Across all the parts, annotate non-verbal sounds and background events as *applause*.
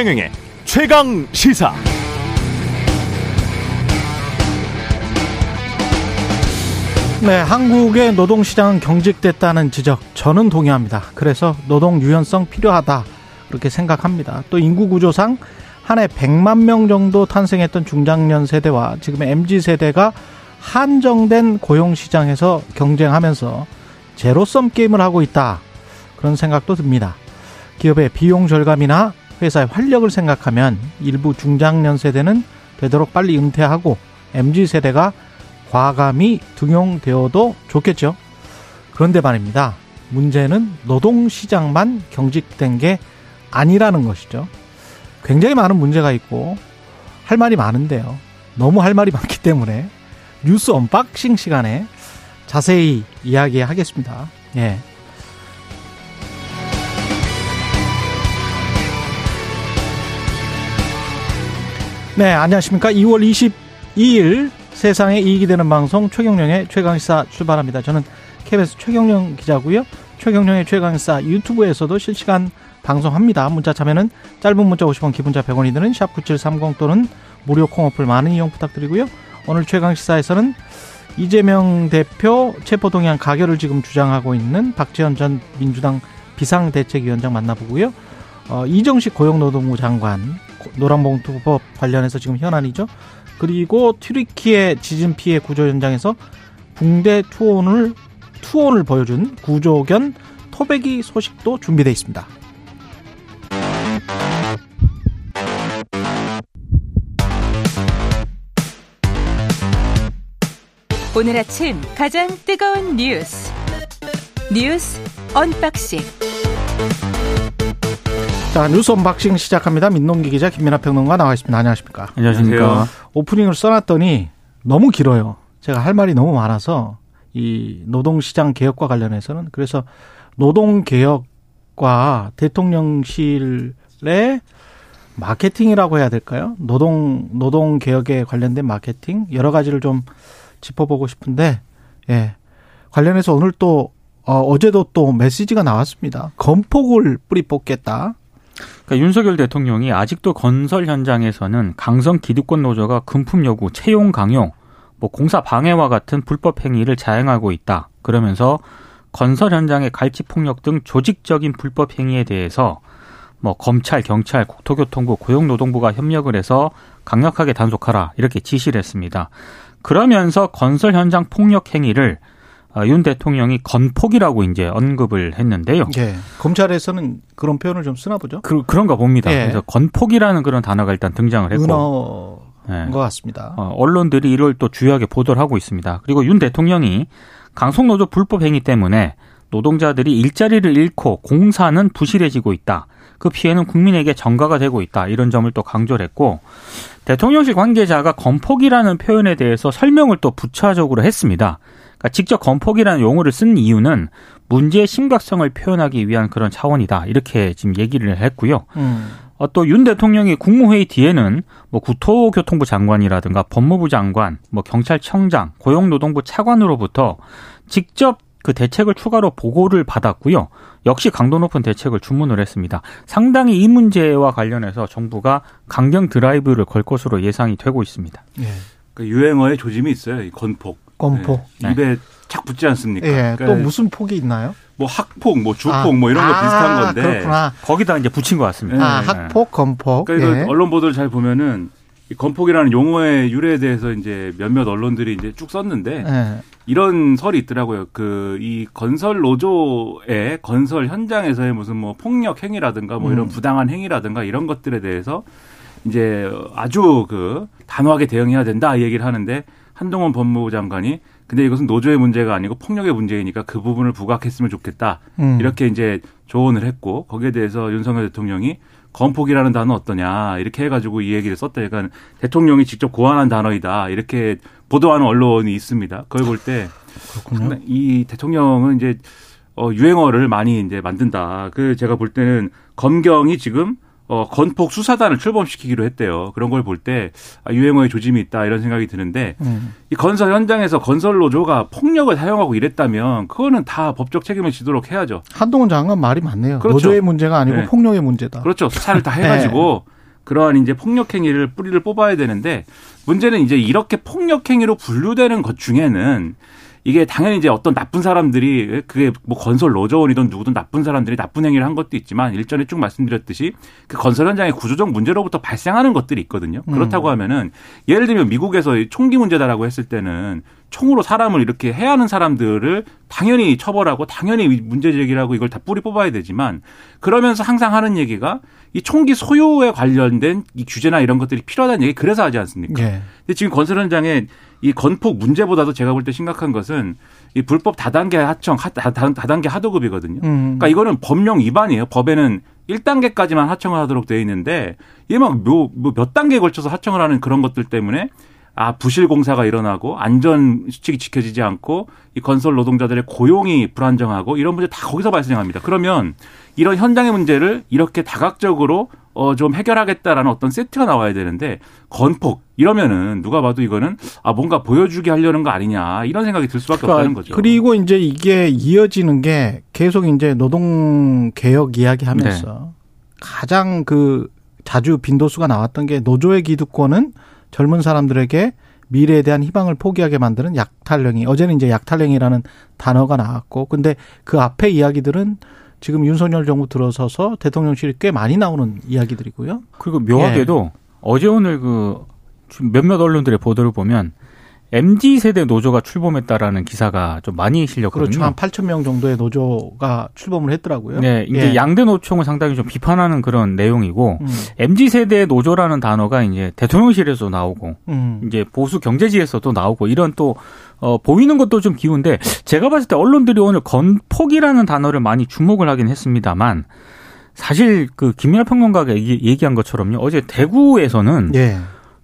최경영의 최강 시사. 네, 한국의 노동시장은 경직됐다는 지적 저는 동의합니다. 그래서 노동 유연성 필요하다 그렇게 생각합니다. 또 인구 구조상 한 해 100만 명 정도 탄생했던 중장년 세대와 지금의 MZ 세대가 한정된 고용 시장에서 경쟁하면서 제로섬 게임을 하고 있다. 그런 생각도 듭니다. 기업의 비용 절감이나 회사의 활력을 생각하면 일부 중장년 세대는 되도록 빨리 은퇴하고 MZ 세대가 과감히 등용되어도 좋겠죠. 그런데 말입니다. 문제는 노동시장만 경직된 게 아니라는 것이죠. 굉장히 많은 문제가 있고 할 말이 많은데요. 너무 할 말이 많기 때문에 뉴스 unboxing 시간에 자세히 이야기하겠습니다. 예. 네, 안녕하십니까. 2월 22일 세상에 이익이 되는 방송 최경령의 최강시사 출발합니다. 저는 KBS 최경령 기자고요. 최경령의 최강시사 유튜브에서도 실시간 방송합니다. 문자 참여는 짧은 문자 50원, 기본자 100원이 드는 샵 9730 또는 무료 콩어플 많은 이용 부탁드리고요. 오늘 최강시사에서는 이재명 대표 체포동의안 가결을 지금 주장하고 있는 박지원 전 민주당 비상대책위원장 만나보고요. 어, 이정식 고용노동부 장관 노란봉투법 관련해서 지금 현안이죠. 그리고 튀르키의 지진 피해 구조 현장에서 붕대 투혼을 투혼을 보여준 구조견 토백이 소식도 준비되어 있습니다. 오늘 아침 가장 뜨거운 뉴스 뉴스 unboxing 자 뉴스 unboxing 시작합니다. 민동기 기자 김민아 평론가 나와 있습니다. 안녕하십니까? 안녕하십니까? 오프닝을 써놨더니 너무 길어요. 제가 할 말이 너무 많아서 이 노동시장 개혁과 관련해서는 그래서 노동 개혁과 대통령실의 마케팅이라고 해야 될까요? 노동 노동 개혁에 관련된 마케팅 여러 가지를 좀 짚어보고 싶은데 예 관련해서 오늘 또 어, 어제도 또 메시지가 나왔습니다. 건폭을 뿌리 뽑겠다. 그러니까 윤석열 대통령이 아직도 건설 현장에서는 강성 기득권 노조가 금품 요구, 채용 강요, 뭐 공사 방해와 같은 불법 행위를 자행하고 있다. 그러면서 건설 현장의 갈치 폭력 등 조직적인 불법 행위에 대해서 뭐 검찰, 경찰, 국토교통부, 고용노동부가 협력을 해서 강력하게 단속하라 이렇게 지시를 했습니다. 그러면서 건설 현장 폭력 행위를 어, 윤 대통령이 건폭이라고 이제 언급을 했는데요. 예. 검찰에서는 그런 표현을 좀 쓰나 보죠. 그, 그런가 봅니다. 예. 그래서 건폭이라는 그런 단어가 일단 등장을 했고. 은어인 예. 것 같습니다. 어, 언론들이 이걸 또 주요하게 보도를 하고 있습니다. 그리고 윤 대통령이 강속노조 불법 행위 때문에 노동자들이 일자리를 잃고 공사는 부실해지고 있다. 그 피해는 국민에게 전가가 되고 있다. 이런 점을 또 강조를 했고 대통령실 관계자가 건폭이라는 표현에 대해서 설명을 또 부차적으로 했습니다. 그러니까 직접 건폭이라는 용어를 쓴 이유는 문제의 심각성을 표현하기 위한 그런 차원이다. 이렇게 지금 얘기를 했고요. 음. 어, 또윤 대통령이 국무회의 뒤에는 뭐 국토교통부 장관이라든가 법무부 장관, 뭐 경찰청장, 고용노동부 차관으로부터 직접 그 대책을 추가로 보고를 받았고요. 역시 강도 높은 대책을 주문을 했습니다. 상당히 이 문제와 관련해서 정부가 강경 드라이브를 걸 것으로 예상이 되고 있습니다. 예. 그 유행어의 조짐이 있어요. 이 건폭. 건폭. 네. 입에 착 붙지 않습니까? 예. 그러니까 또 무슨 폭이 있나요? 뭐 학폭, 뭐 주폭, 아. 뭐 이런 거 아, 비슷한 건데. 그렇구나. 거기다 이제 붙인 것 같습니다. 네. 아, 학폭, 건폭. 그러니까 예. 언론 보도를 잘 보면은 이 건폭이라는 용어의 유래에 대해서 이제 몇몇 언론들이 이제 쭉 썼는데 예. 이런 설이 있더라고요. 그 이 건설 노조의 건설 현장에서의 무슨 뭐 폭력 행위라든가 뭐 이런 음. 부당한 행위라든가 이런 것들에 대해서 이제 아주 그 단호하게 대응해야 된다 이 얘기를 하는데 한동훈 법무부 장관이 근데 이것은 노조의 문제가 아니고 폭력의 문제이니까 그 부분을 부각했으면 좋겠다. 음. 이렇게 이제 조언을 했고 거기에 대해서 윤석열 대통령이 건폭이라는 단어 어떠냐 이렇게 해가지고 이 얘기를 썼다. 그러니까 대통령이 직접 고안한 단어이다 이렇게 보도하는 언론이 있습니다. 그걸 볼 때. 이 대통령은 이제 어, 유행어를 많이 이제 만든다. 그 제가 볼 때는 검경이 지금 어, 건폭 수사단을 출범시키기로 했대요. 그런 걸 볼때 아, 유행어의 조짐이 있다 이런 생각이 드는데 음. 이 건설 현장에서 건설 노조가 폭력을 사용하고 이랬다면 그거는 다 법적 책임을 지도록 해야죠. 한동훈 장관 말이 맞네요. 그렇죠. 노조의 문제가 아니고 네. 폭력의 문제다. 그렇죠. 수사를 다 네. 해가지고 그러한 이제 폭력 행위를 뿌리를 뽑아야 되는데 문제는 이제 이렇게 폭력 행위로 분류되는 것 중에는 이게 당연히 이제 어떤 나쁜 사람들이 그게 뭐 건설 노조원이든 누구든 나쁜 사람들이 나쁜 행위를 한 것도 있지만 일전에 쭉 말씀드렸듯이 그 건설 현장의 구조적 문제로부터 발생하는 것들이 있거든요. 그렇다고 하면은 예를 들면 미국에서 이 총기 문제다라고 했을 때는 총으로 사람을 이렇게 해하는 사람들을 당연히 처벌하고 당연히 문제 제기라고 이걸 다 뿌리 뽑아야 되지만 그러면서 항상 하는 얘기가 이 총기 소유에 관련된 이 규제나 이런 것들이 필요하다는 얘기 그래서 하지 않습니까? 예. 근데 지금 건설 현장에 이 건폭 문제보다도 제가 볼 때 심각한 것은 이 불법 다단계 하청, 하, 다, 다- 다단계 하도급이거든요. 음. 그러니까 이거는 법령 위반이에요. 법에는 1단계까지만 하청을 하도록 되어 있는데 이게 막몇 단계에 걸쳐서 하청을 하는 그런 것들 때문에 아 부실 공사가 일어나고 안전 수칙이 지켜지지 않고 이 건설 노동자들의 고용이 불안정하고 이런 문제 다 거기서 발생합니다. 그러면 이런 현장의 문제를 이렇게 다각적으로 어 좀 해결하겠다라는 어떤 세트가 나와야 되는데 건폭 이러면은 누가 봐도 이거는 아 뭔가 보여주게 하려는 거 아니냐 이런 생각이 들 수밖에 그러니까 없다는 거죠. 그리고 이제 이게 이어지는 게 계속 이제 노동 개혁 이야기하면서 네. 가장 그 자주 빈도수가 나왔던 게 노조의 기득권은 젊은 사람들에게 미래에 대한 희망을 포기하게 만드는 약탈령이 어제는 이제 약탈령이라는 단어가 나왔고 근데 그 앞에 이야기들은 지금 윤석열 정부 들어서서 대통령실이 꽤 많이 나오는 이야기들이고요. 그리고 묘하게도 어제 오늘 그 몇몇 언론들의 보도를 보면 MZ 세대 노조가 출범했다라는 기사가 좀 많이 실렸거든요. 그렇죠. 한 8천 명 정도의 노조가 출범을 했더라고요. 네, 이제 예. 양대 노총을 상당히 좀 비판하는 그런 내용이고 음, MZ 세대 노조라는 단어가 이제 대통령실에서 나오고 음. 이제 보수 경제지에서도 나오고 이런 또 어, 보이는 것도 좀 기운데 제가 봤을 때 언론들이 오늘 건폭이라는 단어를 많이 주목을 하긴 했습니다만 사실 그 김민하 평론가가 얘기, 얘기한 것처럼요 어제 대구에서는 예.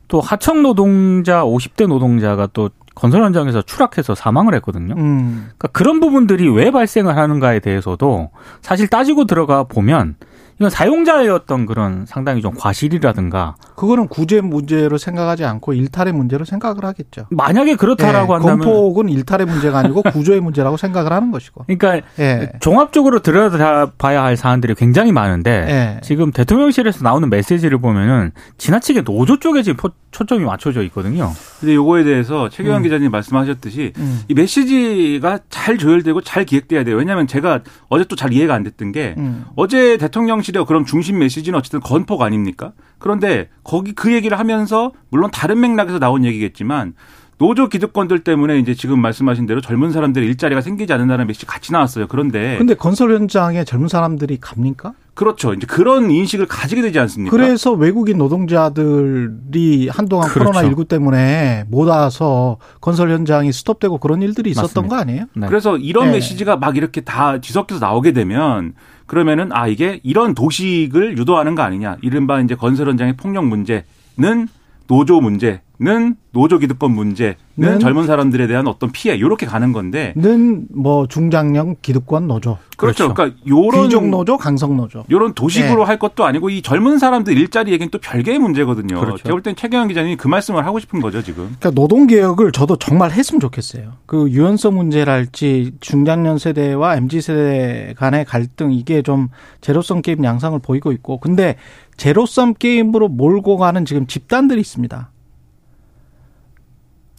또 하청 노동자 50대 노동자가 또 건설 현장에서 추락해서 사망을 했거든요. 음. 그러니까 그런 부분들이 왜 발생을 하는가에 대해서도 사실 따지고 들어가 보면 이건 사용자의 어떤 그런 상당히 좀 과실이라든가 그거는 구제 문제로 생각하지 않고 일탈의 문제로 생각을 하겠죠. 만약에 그렇다라고 예, 한다면 건폭은 일탈의 문제가 아니고 *laughs* 구조의 문제라고 생각을 하는 것이고. 그러니까 예. 종합적으로 들여다봐야 할 사안들이 굉장히 많은데 예. 지금 대통령실에서 나오는 메시지를 보면은 지나치게 노조 쪽에 지금 포- 초점이 맞춰져 있거든요. 근데 요거에 대해서 최경환 음. 기자님 말씀하셨듯이 음. 이 메시지가 잘 조율되고 잘 기획돼야 돼요. 왜냐하면 제가 어제 또 잘 이해가 안 됐던 게 음. 어제 대통령 실의 그럼 중심 메시지는 어쨌든 건폭 아닙니까? 그런데 거기 그 얘기를 하면서 물론 다른 맥락에서 나온 얘기겠지만 노조 기득권들 때문에 이제 지금 말씀하신 대로 젊은 사람들의 일자리가 생기지 않는다는 메시지 같이 나왔어요. 그런데 근데 건설 현장에 젊은 사람들이 갑니까? 그렇죠. 이제 그런 인식을 가지게 되지 않습니까? 그래서 외국인 노동자들이 한동안 그렇죠. 코로나 19 때문에 못 와서 건설 현장이 스톱되고 그런 일들이 있었던 맞습니다. 거 아니에요? 네. 그래서 이런 네. 메시지가 막 이렇게 다 뒤섞여서 나오게 되면 그러면은 아 이게 이런 도식을 유도하는 거 아니냐. 이른바 이제 건설 현장의 폭력 문제는 노조 문제 는 노조 기득권 문제는 는 젊은 사람들에 대한 어떤 피해 이렇게 가는 건데 는 뭐 중장년 기득권 노조, 그렇죠. 그렇죠. 그러니까 요런 귀족 노조, 강성 노조. 요런 도식으로 네. 할 것도 아니고 이 젊은 사람들 일자리 얘기는 또 별개의 문제거든요. 그렇죠. 제가 볼 땐 최경환 기자님이 그 말씀을 하고 싶은 거죠, 지금. 그러니까 노동 개혁을 저도 정말 했으면 좋겠어요. 그 유연성 문제랄지 중장년 세대와 MZ 세대 간의 갈등 이게 좀 제로섬 게임 양상을 보이고 있고 근데 제로섬 게임으로 몰고 가는 지금 집단들이 있습니다.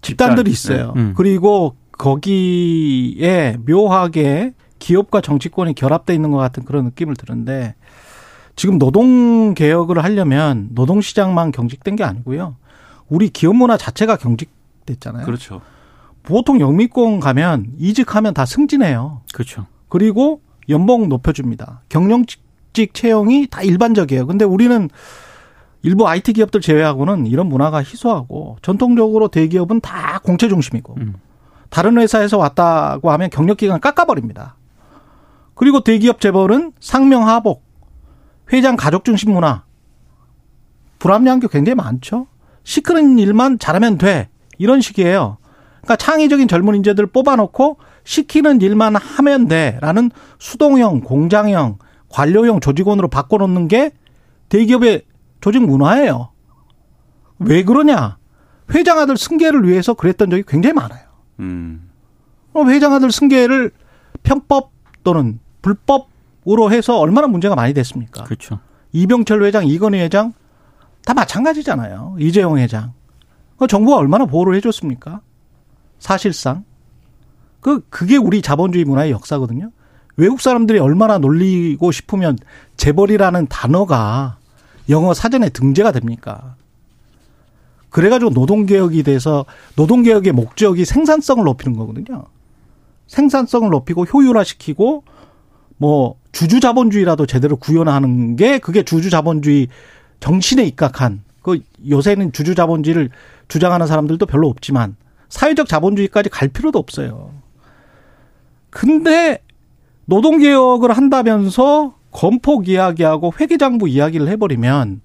집단들이 집단, 있어요. 네. 음. 그리고 거기에 묘하게 기업과 정치권이 결합돼 있는 것 같은 그런 느낌을 드는데 지금 노동 개혁을 하려면 노동 시장만 경직된 게 아니고요. 우리 기업 문화 자체가 경직됐잖아요. 그렇죠. 보통 영미권 가면 이직하면 다 승진해요. 그렇죠. 그리고 연봉 높여줍니다. 경영직 채용이 다 일반적이에요. 근데 우리는 일부 IT 기업들 제외하고는 이런 문화가 희소하고 전통적으로 대기업은 다 공채 중심이고 음. 다른 회사에서 왔다고 하면 경력 기간 깎아버립니다. 그리고 대기업 재벌은 상명 하복, 회장 가족 중심 문화, 불합리한 게 굉장히 많죠. 시끄러운 일만 잘하면 돼 이런 식이에요. 그러니까 창의적인 젊은 인재들 뽑아놓고 시키는 일만 하면 돼라는 수동형, 공장형, 관료형 조직원으로 바꿔놓는 게 대기업의 조직 문화예요. 왜 그러냐? 회장 아들 승계를 위해서 그랬던 적이 굉장히 많아요. 음. 어, 회장 아들 승계를 편법 또는 불법으로 해서 얼마나 문제가 많이 됐습니까? 그렇죠. 이병철 회장, 이건희 회장 다 마찬가지잖아요. 이재용 회장. 그 정부가 얼마나 보호를 해줬습니까? 사실상. 그, 그게 우리 자본주의 문화의 역사거든요. 외국 사람들이 얼마나 놀리고 싶으면 재벌이라는 단어가 영어 사전에 등재가 됩니까? 그래가지고 노동개혁이 돼서 노동개혁의 목적이 생산성을 높이는 거거든요. 생산성을 높이고 효율화시키고 뭐 주주 자본주의라도 제대로 구현하는 게 그게 주주 자본주의 정신에 입각한 그 요새는 주주 자본주의를 주장하는 사람들도 별로 없지만 사회적 자본주의까지 갈 필요도 없어요. 근데 노동개혁을 한다면서 건폭 이야기하고 회계장부 이야기를 해버리면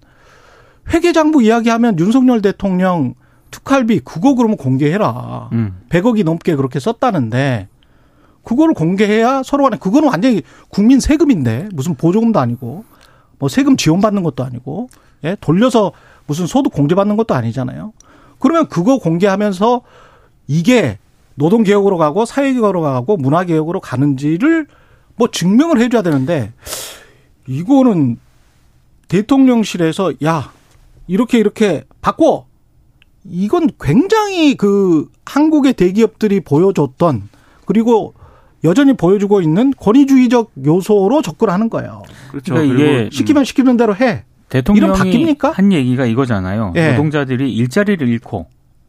회계장부 이야기하면 윤석열 대통령 특활비 그거 그러면 공개해라. 음. 100억이 넘게 그렇게 썼다는데 그거를 공개해야 서로 간에 그거는 완전히 국민 세금인데 무슨 보조금도 아니고 뭐 세금 지원받는 것도 아니고 예 돌려서 무슨 소득 공제받는 것도 아니잖아요. 그러면 그거 공개하면서 이게 노동 개혁으로 가고 사회 개혁으로 가고 문화 개혁으로 가는지를 뭐 증명을 해줘야 되는데 이거는 대통령실에서 야 이렇게 이렇게 바꿔 이건 굉장히 그 한국의 대기업들이 보여줬던 그리고 여전히 보여주고 있는 권위주의적 요소로 접근하는 거예요. 그렇죠. 그러니까 그리고 이게 시키면 시키는 대로 해. 대통령이 바뀝니까? 한 얘기가 이거잖아요. 예. 노동자들이 일자리를 잃고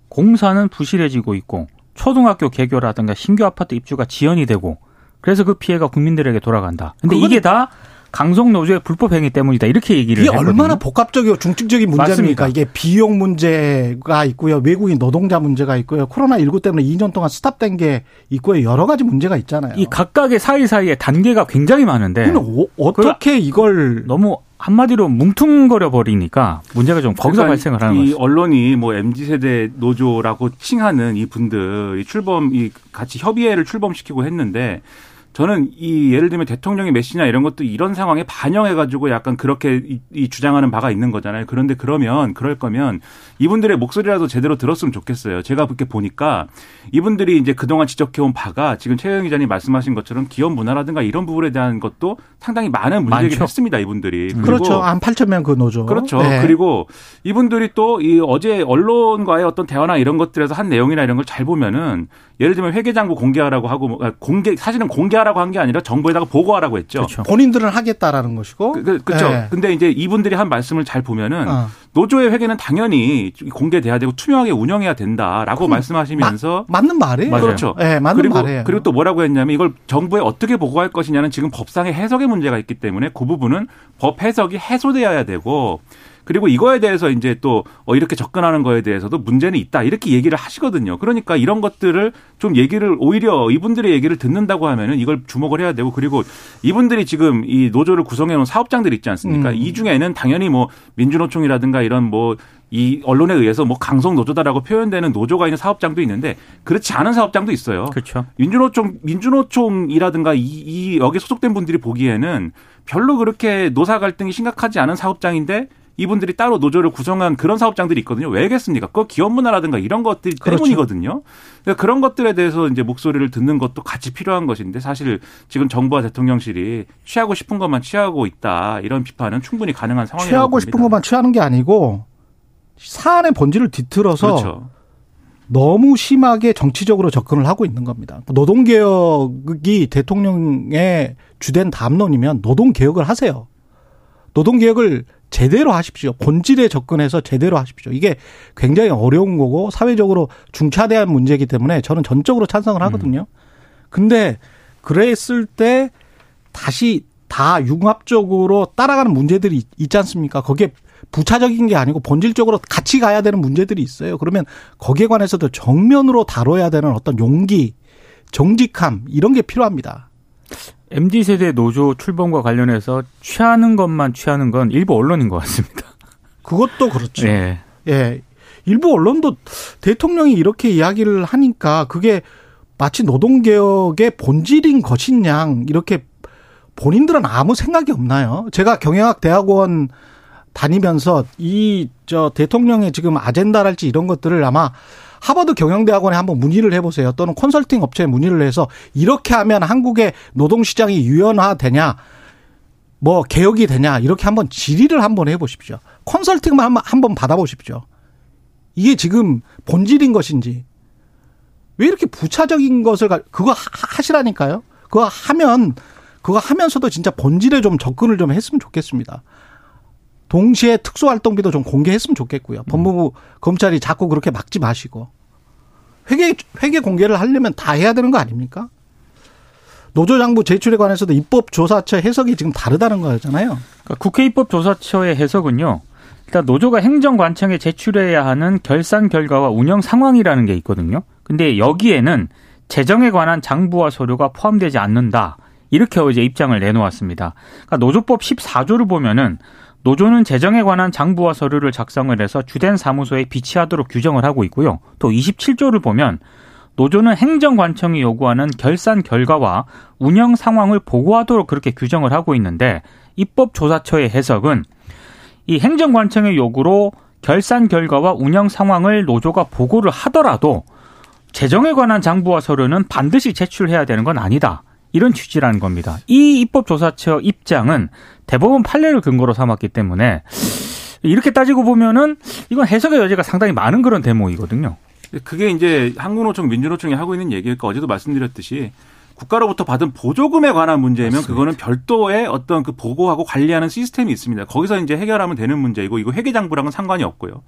공사는 부실해지고 있고 초등학교 개교라든가 신규 아파트 입주가 지연이 되고 그래서 그 피해가 국민들에게 돌아간다. 근데 이게 다 강성 노조의 불법 행위 때문이다. 이렇게 얘기를 이게 했거든요. 얼마나 복합적이고 중증적인 문제입니까? 맞습니다. 이게 비용 문제가 있고요. 외국인 노동자 문제가 있고요. 코로나 19 때문에 2년 동안 스탑된 게 있고요. 여러 가지 문제가 있잖아요. 이 각각의 사이 사이에 단계가 굉장히 많은데 근데 어- 어떻게 이걸 너무 한마디로 뭉퉁거려 버리니까 문제가 좀 거기서 그러니까 발생을 하는 이 거죠. 언론이 뭐 MZ 세대 노조라고 칭하는 이 분들 이 출범 이 같이 협의회를 출범시키고 했는데 저는 이 예를 들면 대통령의 메시나 이런 것도 이런 상황에 반영해 가지고 약간 그렇게 이, 이 주장하는 바가 있는 거잖아요. 그런데 그러면 그럴 거면 이분들의 목소리라도 제대로 들었으면 좋겠어요. 제가 그렇게 보니까 이분들이 이제 그동안 지적해 온 바가 지금 최영 기자님 말씀하신 것처럼 기업 문화라든가 이런 부분에 대한 것도 상당히 많은 문제를. 했습니다. 이분들이. 그리고 그렇죠. 한 8천 명 그 노조. 그렇죠. 네. 그리고 이분들이 또 이 어제 언론과의 어떤 대화나 이런 것들에서 한 내용이나 이런 걸 잘 보면은 예를 들면 회계장부 공개하라고 하고 뭐, 아, 공개 사실은 공개하라고 한 게 아니라 정부에다가 보고하라고 했죠. 그렇죠. 본인들은 하겠다라는 것이고. 그, 그, 그렇죠. 네. 근데 이제 이분들이 한 말씀을 잘 보면은 어. 노조의 회계는 당연히 공개돼야 되고 투명하게 운영해야 된다라고 말씀하시면서 마- 맞는 말이에요. 맞아요. 그렇죠. 네, 맞는 그리고 말이에요. 그리고 또 뭐라고 했냐면 이걸 정부에 어떻게 보고할 것이냐는 지금 법상의 해석의 문제가 있기 때문에 그 부분은 법 해석이 해소되어야 되고 그리고 이거에 대해서 이제 또 어, 이렇게 접근하는 거에 대해서도 문제는 있다 이렇게 얘기를 하시거든요. 그러니까 이런 것들을 좀 얘기를 오히려 이분들의 얘기를 듣는다고 하면은 이걸 주목을 해야 되고 그리고 이분들이 지금 이 노조를 구성해 놓은 사업장들 있지 않습니까? 음. 이 중에는 당연히 뭐 민주노총이라든가 이런 뭐이 언론에 의해서 뭐 강성 노조다라고 표현되는 노조가 있는 사업장도 있는데 그렇지 않은 사업장도 있어요. 그렇죠. 민주노총 민주노총이라든가 이, 이 여기 소속된 분들이 보기에는 별로 그렇게 노사 갈등이 심각하지 않은 사업장인데 이분들이 따로 노조를 구성한 그런 사업장들이 있거든요. 왜겠습니까? 그 기업 문화라든가 이런 것들 그렇죠. 때문이거든요. 그러니까 그런 것들에 대해서 이제 목소리를 듣는 것도 같이 필요한 것인데 사실 지금 정부와 대통령실이 취하고 싶은 것만 취하고 있다 이런 비판은 충분히 가능한 상황이라고 취하고 싶은 봅니다. 것만 취하는 게 아니고 사안의 본질을 뒤틀어서 그렇죠. 너무 심하게 정치적으로 접근을 하고 있는 겁니다. 노동개혁이 대통령의 주된 담론이면 노동개혁을 하세요. 노동개혁을 제대로 하십시오. 본질에 접근해서 제대로 하십시오. 이게 굉장히 어려운 거고 사회적으로 중차대한 문제이기 때문에 저는 전적으로 찬성을 하거든요. 근데 그랬을 때 다시 다 융합적으로 따라가는 문제들이 있- 있지 않습니까? 거기에 부차적인 게 아니고 본질적으로 같이 가야 되는 문제들이 있어요. 그러면 거기에 관해서도 정면으로 다뤄야 되는 어떤 용기, 정직함 이런 게 필요합니다. MZ 세대 노조 출범과 관련해서 취하는 것만 취하는 건 일부 언론인 것 같습니다. *laughs* 그것도 그렇죠. 예. 예. 일부 언론도 대통령이 이렇게 이야기를 하니까 그게 마치 노동개혁의 본질인 것이냐 이렇게 본인들은 아무 생각이 없나요? 제가 경영학 대학원 다니면서 이 저 대통령의 지금 아젠다랄지 이런 것들을 아마 하버드 경영대학원에 한번 문의를 해보세요. 또는 컨설팅 업체에 문의를 해서 이렇게 하면 한국의 노동시장이 유연화되냐, 뭐 개혁이 되냐 이렇게 한번 질의를 한번 해보십시오. 컨설팅만 한번, 한번 받아보십시오. 이게 지금 본질인 것인지 왜 이렇게 부차적인 것을 그거 하시라니까요. 그거 하면 그거 하면서도 진짜 본질에 좀 접근을 좀 했으면 좋겠습니다. 동시에 특수활동비도 좀 공개했으면 좋겠고요. 법무부 검찰이 자꾸 그렇게 막지 마시고 회계 회계 공개를 하려면 다 해야 되는 거 아닙니까? 노조 장부 제출에 관해서도 입법조사처 해석이 지금 다르다는 거잖아요. 그러니까 국회 입법조사처의 해석은요. 일단 노조가 행정관청에 제출해야 하는 결산 결과와 운영 상황이라는 게 있거든요. 근데 여기에는 재정에 관한 장부와 서류가 포함되지 않는다. 이렇게 어제 입장을 내놓았습니다. 그러니까 노조법 14조를 보면은 노조는 재정에 관한 장부와 서류를 작성을 해서 주된 사무소에 비치하도록 규정을 하고 있고요. 또 27조를 보면 노조는 행정관청이 요구하는 결산 결과와 운영 상황을 보고하도록 그렇게 규정을 하고 있는데 입법조사처의 해석은 이 행정관청의 요구로 결산 결과와 운영 상황을 노조가 보고를 하더라도 재정에 관한 장부와 서류는 반드시 제출해야 되는 건 아니다. 이런 취지라는 겁니다. 이 입법조사처 입장은 대법원 판례를 근거로 삼았기 때문에 이렇게 따지고 보면은 이건 해석의 여지가 상당히 많은 그런 대목이거든요. 그게 이제 한국노총, 민주노총이 하고 있는 얘기니까 어제도 말씀드렸듯이 국가로부터 받은 보조금에 관한 문제면 맞습니다. 그거는 별도의 어떤 그 보고하고 관리하는 시스템이 있습니다. 거기서 이제 해결하면 되는 문제이고 이거 회계장부랑은 상관이 없고요.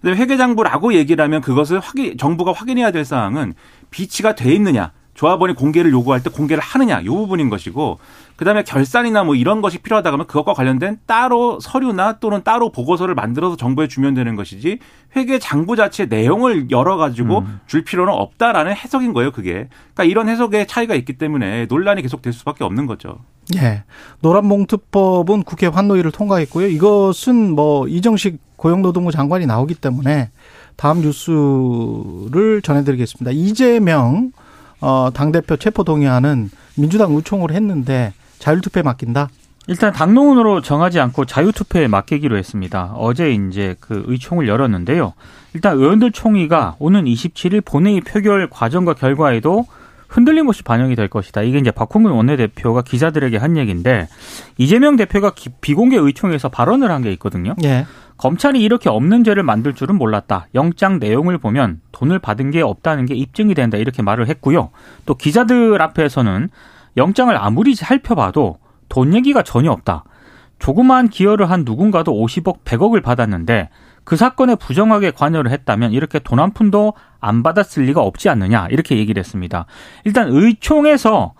근데 회계장부라고 얘기를 하면 그것을 확인 정부가 확인해야 될 사항은 비치가 돼 있느냐 조합원이 공개를 요구할 때 공개를 하느냐 이 부분인 것이고 그다음에 결산이나 뭐 이런 것이 필요하다 그러면 그것과 관련된 따로 서류나 또는 따로 보고서를 만들어서 정부에 주면 되는 것이지 회계 장부 자체의 내용을 열어 가지고 음. 줄 필요는 없다라는 해석인 거예요, 그게. 그러니까 이런 해석의 차이가 있기 때문에 논란이 계속 될 수밖에 없는 거죠. 예. 노란봉투법은 국회 환노위를 통과했고요. 이것은 뭐 이정식 고용노동부 장관이 나오기 때문에 다음 뉴스를 전해드리겠습니다. 이재명 어, 당대표 체포동의안은 민주당 의총을 했는데 자율투표에 맡긴다? 일단 당론으로 정하지 않고 자유투표에 맡기기로 했습니다. 어제 이제 그 의총을 열었는데요. 일단 의원들 총의가 오는 27일 본회의 표결 과정과 결과에도 흔들림 없이 반영이 될 것이다. 이게 이제 박홍근 원내대표가 기자들에게 한 얘기인데 이재명 대표가 비공개 의총에서 발언을 한 게 있거든요. 예. 검찰이 이렇게 없는 죄를 만들 줄은 몰랐다. 영장 내용을 보면 돈을 받은 게 없다는 게 입증이 된다. 이렇게 말을 했고요. 또 기자들 앞에서는 영장을 아무리 살펴봐도 돈 얘기가 전혀 없다. 조그마한 기여를 한 누군가도 50억, 100억을 받았는데 그 사건에 부정하게 관여를 했다면 이렇게 돈 한 푼도 안 받았을 리가 없지 않느냐. 이렇게 얘기를 했습니다. 일단 의총에서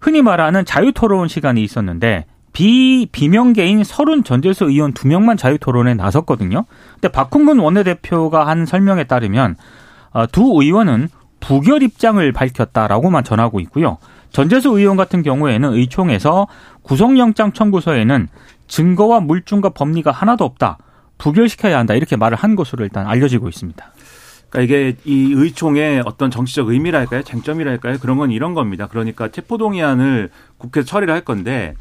흔히 말하는 자유토론 시간이 있었는데 비 비명계인 서른 전재수 의원 두 명만 자유 토론에 나섰거든요. 근데 박홍근 원내대표가 한 설명에 따르면 어, 두 의원은 부결 입장을 밝혔다라고만 전하고 있고요. 전재수 의원 같은 경우에는 의총에서 구속영장 청구서에는 증거와 물증과 법리가 하나도 없다. 부결시켜야 한다. 이렇게 말을 한 것으로 일단 알려지고 있습니다. 그러니까 이게 이 의총의 어떤 정치적 의미랄까요? 쟁점이랄까요? 그런 건 이런 겁니다. 그러니까 체포동의안을 국회에서 처리를 할 건데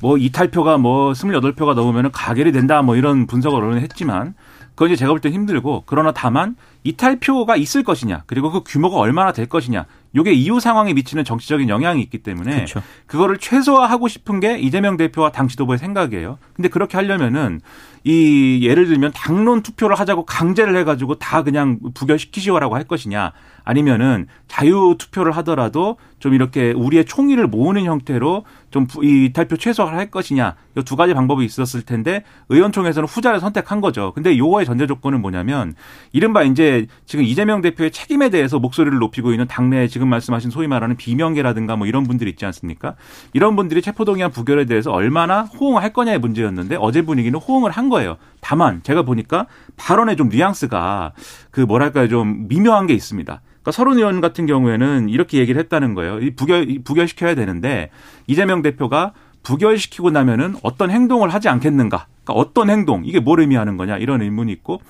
뭐 이탈표가 뭐 28표가 넘으면 가결이 된다 뭐 이런 분석을 언론에 했지만 그건 이제 제가 볼 때 힘들고 그러나 다만 이탈표가 있을 것이냐 그리고 그 규모가 얼마나 될 것이냐 요게 이후 상황에 미치는 정치적인 영향이 있기 때문에 그렇죠. 그거를 최소화하고 싶은 게 이재명 대표와 당 지도부의 생각이에요. 근데 그렇게 하려면은 이 예를 들면 당론 투표를 하자고 강제를 해가지고 다 그냥 부결시키시오라고 할 것이냐 아니면은 자유 투표를 하더라도 좀 이렇게 우리의 총의를 모으는 형태로 좀 이 탈표 최소화를 할 것이냐 이 두 가지 방법이 있었을 텐데 의원총회에서는 후자를 선택한 거죠. 근데 요거의 전제 조건은 뭐냐면 이른바 이제 지금 이재명 대표의 책임에 대해서 목소리를 높이고 있는 당내 지금 말씀하신 소위 말하는 비명계라든가 뭐 이런 분들이 있지 않습니까? 이런 분들이 체포동의안 부결에 대해서 얼마나 호응할 거냐의 문제였는데 어제 분위기는 호응을 한 거예요. 다만 제가 보니까 발언의 좀 뉘앙스가 그 뭐랄까요 좀 미묘한 게 있습니다. 그러니까 서른 의원 같은 경우에는 이렇게 얘기를 했다는 거예요. 이 부결 부결시켜야 되는데 이재명 대표가 부결시키고 나면은 어떤 행동을 하지 않겠는가? 그러니까 어떤 행동? 이게 뭘 의미하는 거냐? 이런 의문이 있고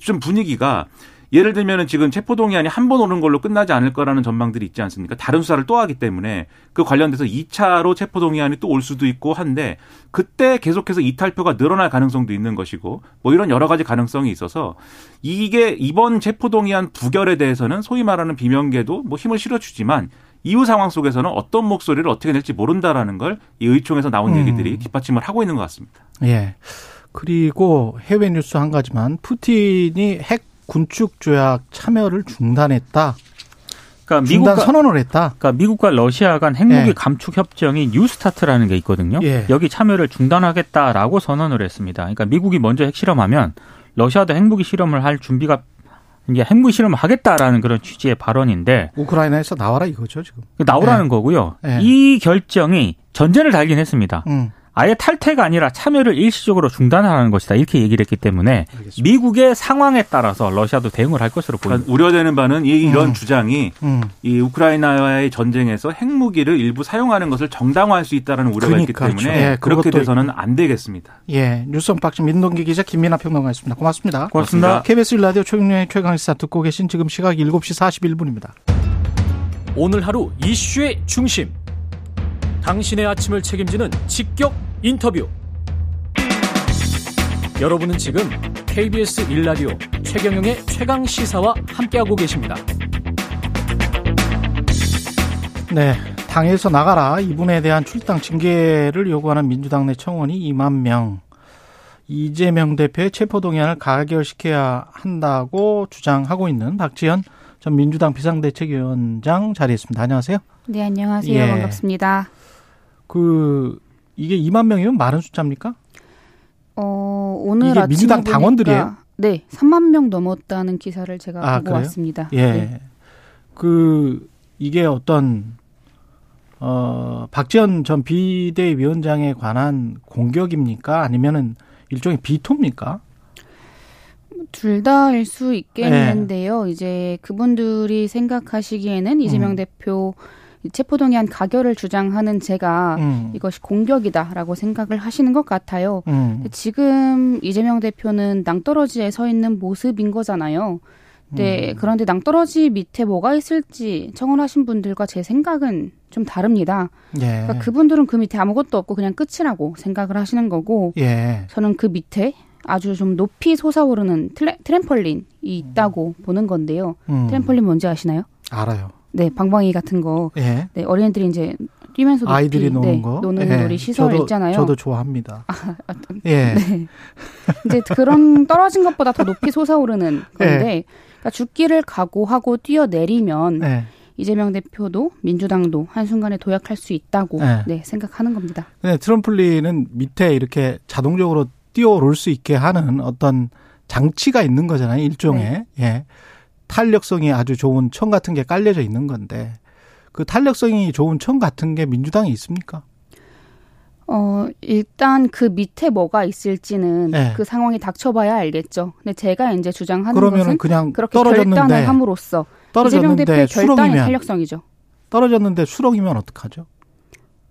좀 분위기가 예를 들면은 지금 체포동의안이 한 번 오는 걸로 끝나지 않을 거라는 전망들이 있지 않습니까? 다른 수사를 또 하기 때문에 그 관련돼서 2차로 체포동의안이 또 올 수도 있고 한데 그때 계속해서 이탈표가 늘어날 가능성도 있는 것이고 뭐 이런 여러 가지 가능성이 있어서 이게 이번 체포동의안 부결에 대해서는 소위 말하는 비명계도 뭐 힘을 실어주지만 이후 상황 속에서는 어떤 목소리를 어떻게 낼지 모른다라는 걸 이 의총에서 나온 음. 얘기들이 뒷받침을 하고 있는 것 같습니다. 예. 그리고 해외 뉴스 한 가지만 푸틴이 핵 군축 조약 참여를 중단했다. 그러니까 중단 미국과 선언을 했다. 그러니까 미국과 러시아 간 핵무기 예. 감축 협정이 New START라는 게 있거든요. 예. 여기 참여를 중단하겠다라고 선언을 했습니다. 그러니까 미국이 먼저 핵실험하면 러시아도 핵무기 실험을 할 준비가 이제 핵무기 실험을 하겠다라는 그런 취지의 발언인데 우크라이나에서 나와라 이거죠 지금. 나오라는 거고요. 예. 이 결정이 전제를 달긴 했습니다. 음. 아예 탈퇴가 아니라 참여를 일시적으로 중단하라는 것이다. 이렇게 얘기를 했기 때문에 알겠습니다. 미국의 상황에 따라서 러시아도 대응을 할 것으로 보입니다. 그러니까 우려되는 바는 이 이런 음. 주장이 음. 이 우크라이나와의 전쟁에서 핵무기를 일부 사용하는 것을 정당화할 수 있다는 우려가 있기 그러니까, 때문에 예, 그렇게 돼서는 안 되겠습니다. 예. 뉴스 unboxing 민동기 기자 김민아 평론가였습니다. 고맙습니다. 고맙습니다. KBS 일라디오 최경영의 최강시사 듣고 계신 지금 시각 7시 41분입니다. 오늘 하루 이슈의 중심. 당신의 아침을 책임지는 직격 인터뷰. 여러분은 지금 KBS 일라디오 최경영의 최강 시사와 함께하고 계십니다. 네. 당에서 나가라. 이분에 대한 출당 징계를 요구하는 민주당 내 청원이 2만 명. 이재명 대표의 체포 동의안을 가결시켜야 한다고 주장하고 있는 박지현 전 민주당 비상대책위원장 자리했습니다. 안녕하세요. 네, 안녕하세요. 예. 반갑습니다. 그 이게 2만 명이면 많은 숫자입니까? 어, 오늘 이게 민주당 보니까 당원들이에요? 네, 3만 명 넘었다는 기사를 제가 아, 보고 그래요? 왔습니다. 예. 네. 그 이게 어떤 어 박지원 전 비대위원장에 관한 공격입니까? 아니면은 일종의 비토입니까? 둘 다일 수 네. 있겠는데요. 이제 그분들이 생각하시기에는 이재명 음. 대표 체포동의안 가결을 주장하는 제가 음. 이것이 공격이다라고 생각을 하시는 것 같아요. 음. 지금 이재명 대표는 낭떠러지에 서 있는 모습인 거잖아요. 네, 음. 그런데 낭떠러지 밑에 뭐가 있을지 청원하신 분들과 제 생각은 좀 다릅니다. 예. 그러니까 그분들은 그 밑에 아무것도 없고 그냥 끝이라고 생각을 하시는 거고 예. 저는 그 밑에 아주 좀 높이 솟아오르는 트램펄린이 있다고 보는 건데요. 음. 트램펄린 뭔지 아시나요? 알아요. 네, 방방이 같은 거. 예. 네, 어린이들이 이제 뛰면서 높이 아이들이 노는 네, 거. 노는 예. 놀이 시설 저도, 있잖아요. 저도 좋아합니다. 아, 예. 네. 이제 그런 떨어진 것보다 더 높이 솟아오르는 건데, 그러니까 죽기를 각오하고 뛰어내리면 예. 이재명 대표도 민주당도 한순간에 도약할 수 있다고 네. 네, 생각하는 겁니다. 근데 트럼플린은 밑에 이렇게 자동적으로 뛰어오를 수 있게 하는 어떤 장치가 있는 거잖아요. 일종의. 네. 예. 탄력성이 아주 좋은 청 같은 게 깔려져 있는 건데 그 탄력성이 좋은 청 같은 게 민주당에 있습니까? 어, 일단 그 밑에 뭐가 있을지는 네. 그 상황이 닥쳐봐야 알겠죠. 근데 제가 이제 주장하는 것은 그냥 그렇게 결단을 떨어졌는데 함으로써 이재명 떨어졌는데 대표의 결단이 수렁이면 탄력성이죠. 떨어졌는데 수렁이면 어떡하죠?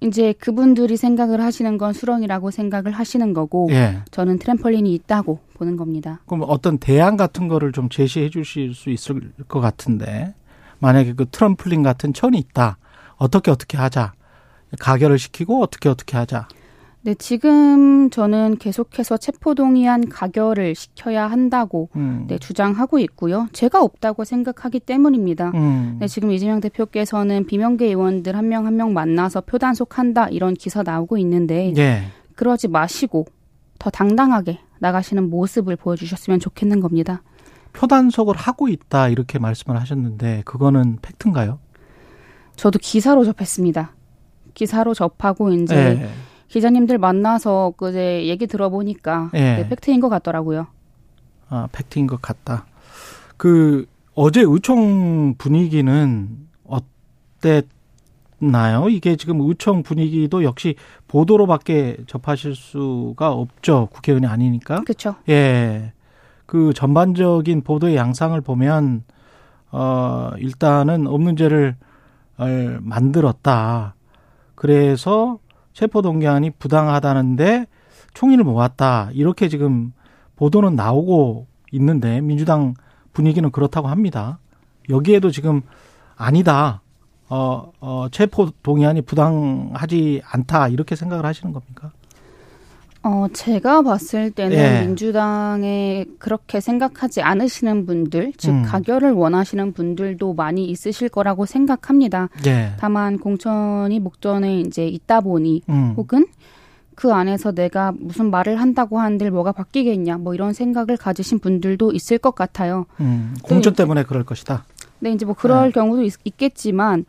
이제 그분들이 생각을 하시는 건 수렁이라고 생각을 하시는 거고 예. 저는 트램펄린이 있다고 보는 겁니다. 그럼 어떤 대안 같은 거를 좀 제시해 주실 수 있을 것 같은데 만약에 그 트럼플린 같은 천이 있다. 어떻게 어떻게 하자. 가결을 시키고 어떻게 어떻게 하자. 네, 지금 저는 계속해서 체포동의안 가결을 시켜야 한다고 음. 네, 주장하고 있고요. 제가 없다고 생각하기 때문입니다. 음. 네, 지금 이재명 대표께서는 비명계 의원들 한명 한 명 만나서 표 단속한다 이런 기사 나오고 있는데 예. 그러지 마시고 더 당당하게 나가시는 모습을 보여주셨으면 좋겠는 겁니다. 표단속을 하고 있다 이렇게 말씀을 하셨는데 그거는 팩트인가요? 저도 기사로 접했습니다. 기사로 접하고 이제 예. 기자님들 만나서 그제 얘기 들어보니까 예. 네, 팩트인 것 같더라고요. 아, 팩트인 것 같다. 그 어제 의총 분위기는 어땠나요? 이게 지금 의총 분위기도 역시 보도로밖에 접하실 수가 없죠. 국회의원이 아니니까. 그렇죠. 예. 그 전반적인 보도의 양상을 보면 어 일단은 없는 죄를 을 만들었다. 그래서 체포 동의안이 부당하다는데 총리를 모았다. 이렇게 지금 보도는 나오고 있는데 민주당 분위기는 그렇다고 합니다. 여기에도 지금 아니다. 어, 어, 체포 동의안이 부당하지 않다. 이렇게 생각을 하시는 겁니까? 어, 제가 봤을 때는 예. 민주당에 그렇게 생각하지 않으시는 분들, 즉 음. 가결을 원하시는 분들도 많이 있으실 거라고 생각합니다. 예. 다만 공천이 목전에 이제 있다 보니 음. 혹은 그 안에서 내가 무슨 말을 한다고 한들 뭐가 바뀌겠냐 뭐 이런 생각을 가지신 분들도 있을 것 같아요. 음. 공천 때문에 그럴 것이다. 네, 이제 뭐 그럴 네. 경우도 있, 겠지만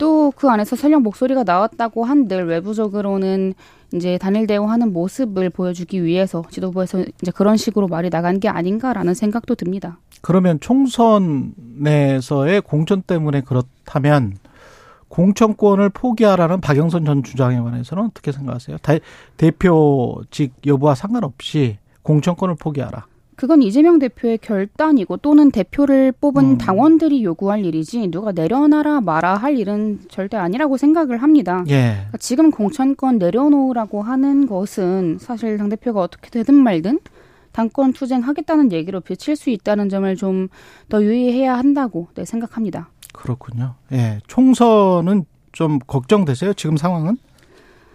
또 그 안에서 설령 목소리가 나왔다고 한들 외부적으로는 이제 단일 대우하는 모습을 보여주기 위해서 지도부에서 이제 그런 식으로 말이 나간 게 아닌가라는 생각도 듭니다. 그러면 총선에서의 공천 때문에 그렇다면 공천권을 포기하라는 박영선 전 주장에 관해서는 어떻게 생각하세요? 다- 대표직 여부와 상관없이 공천권을 포기하라. 그건 이재명 대표의 결단이고 또는 대표를 뽑은 음. 당원들이 요구할 일이지 누가 내려놔라 마라 할 일은 절대 아니라고 생각을 합니다. 예. 그러니까 지금 공천권 내려놓으라고 하는 것은 사실 당 대표가 어떻게 되든 말든 당권 투쟁하겠다는 얘기로 비칠 수 있다는 점을 좀 더 유의해야 한다고 네, 생각합니다. 그렇군요. 예. 총선은 좀 걱정되세요? 지금 상황은?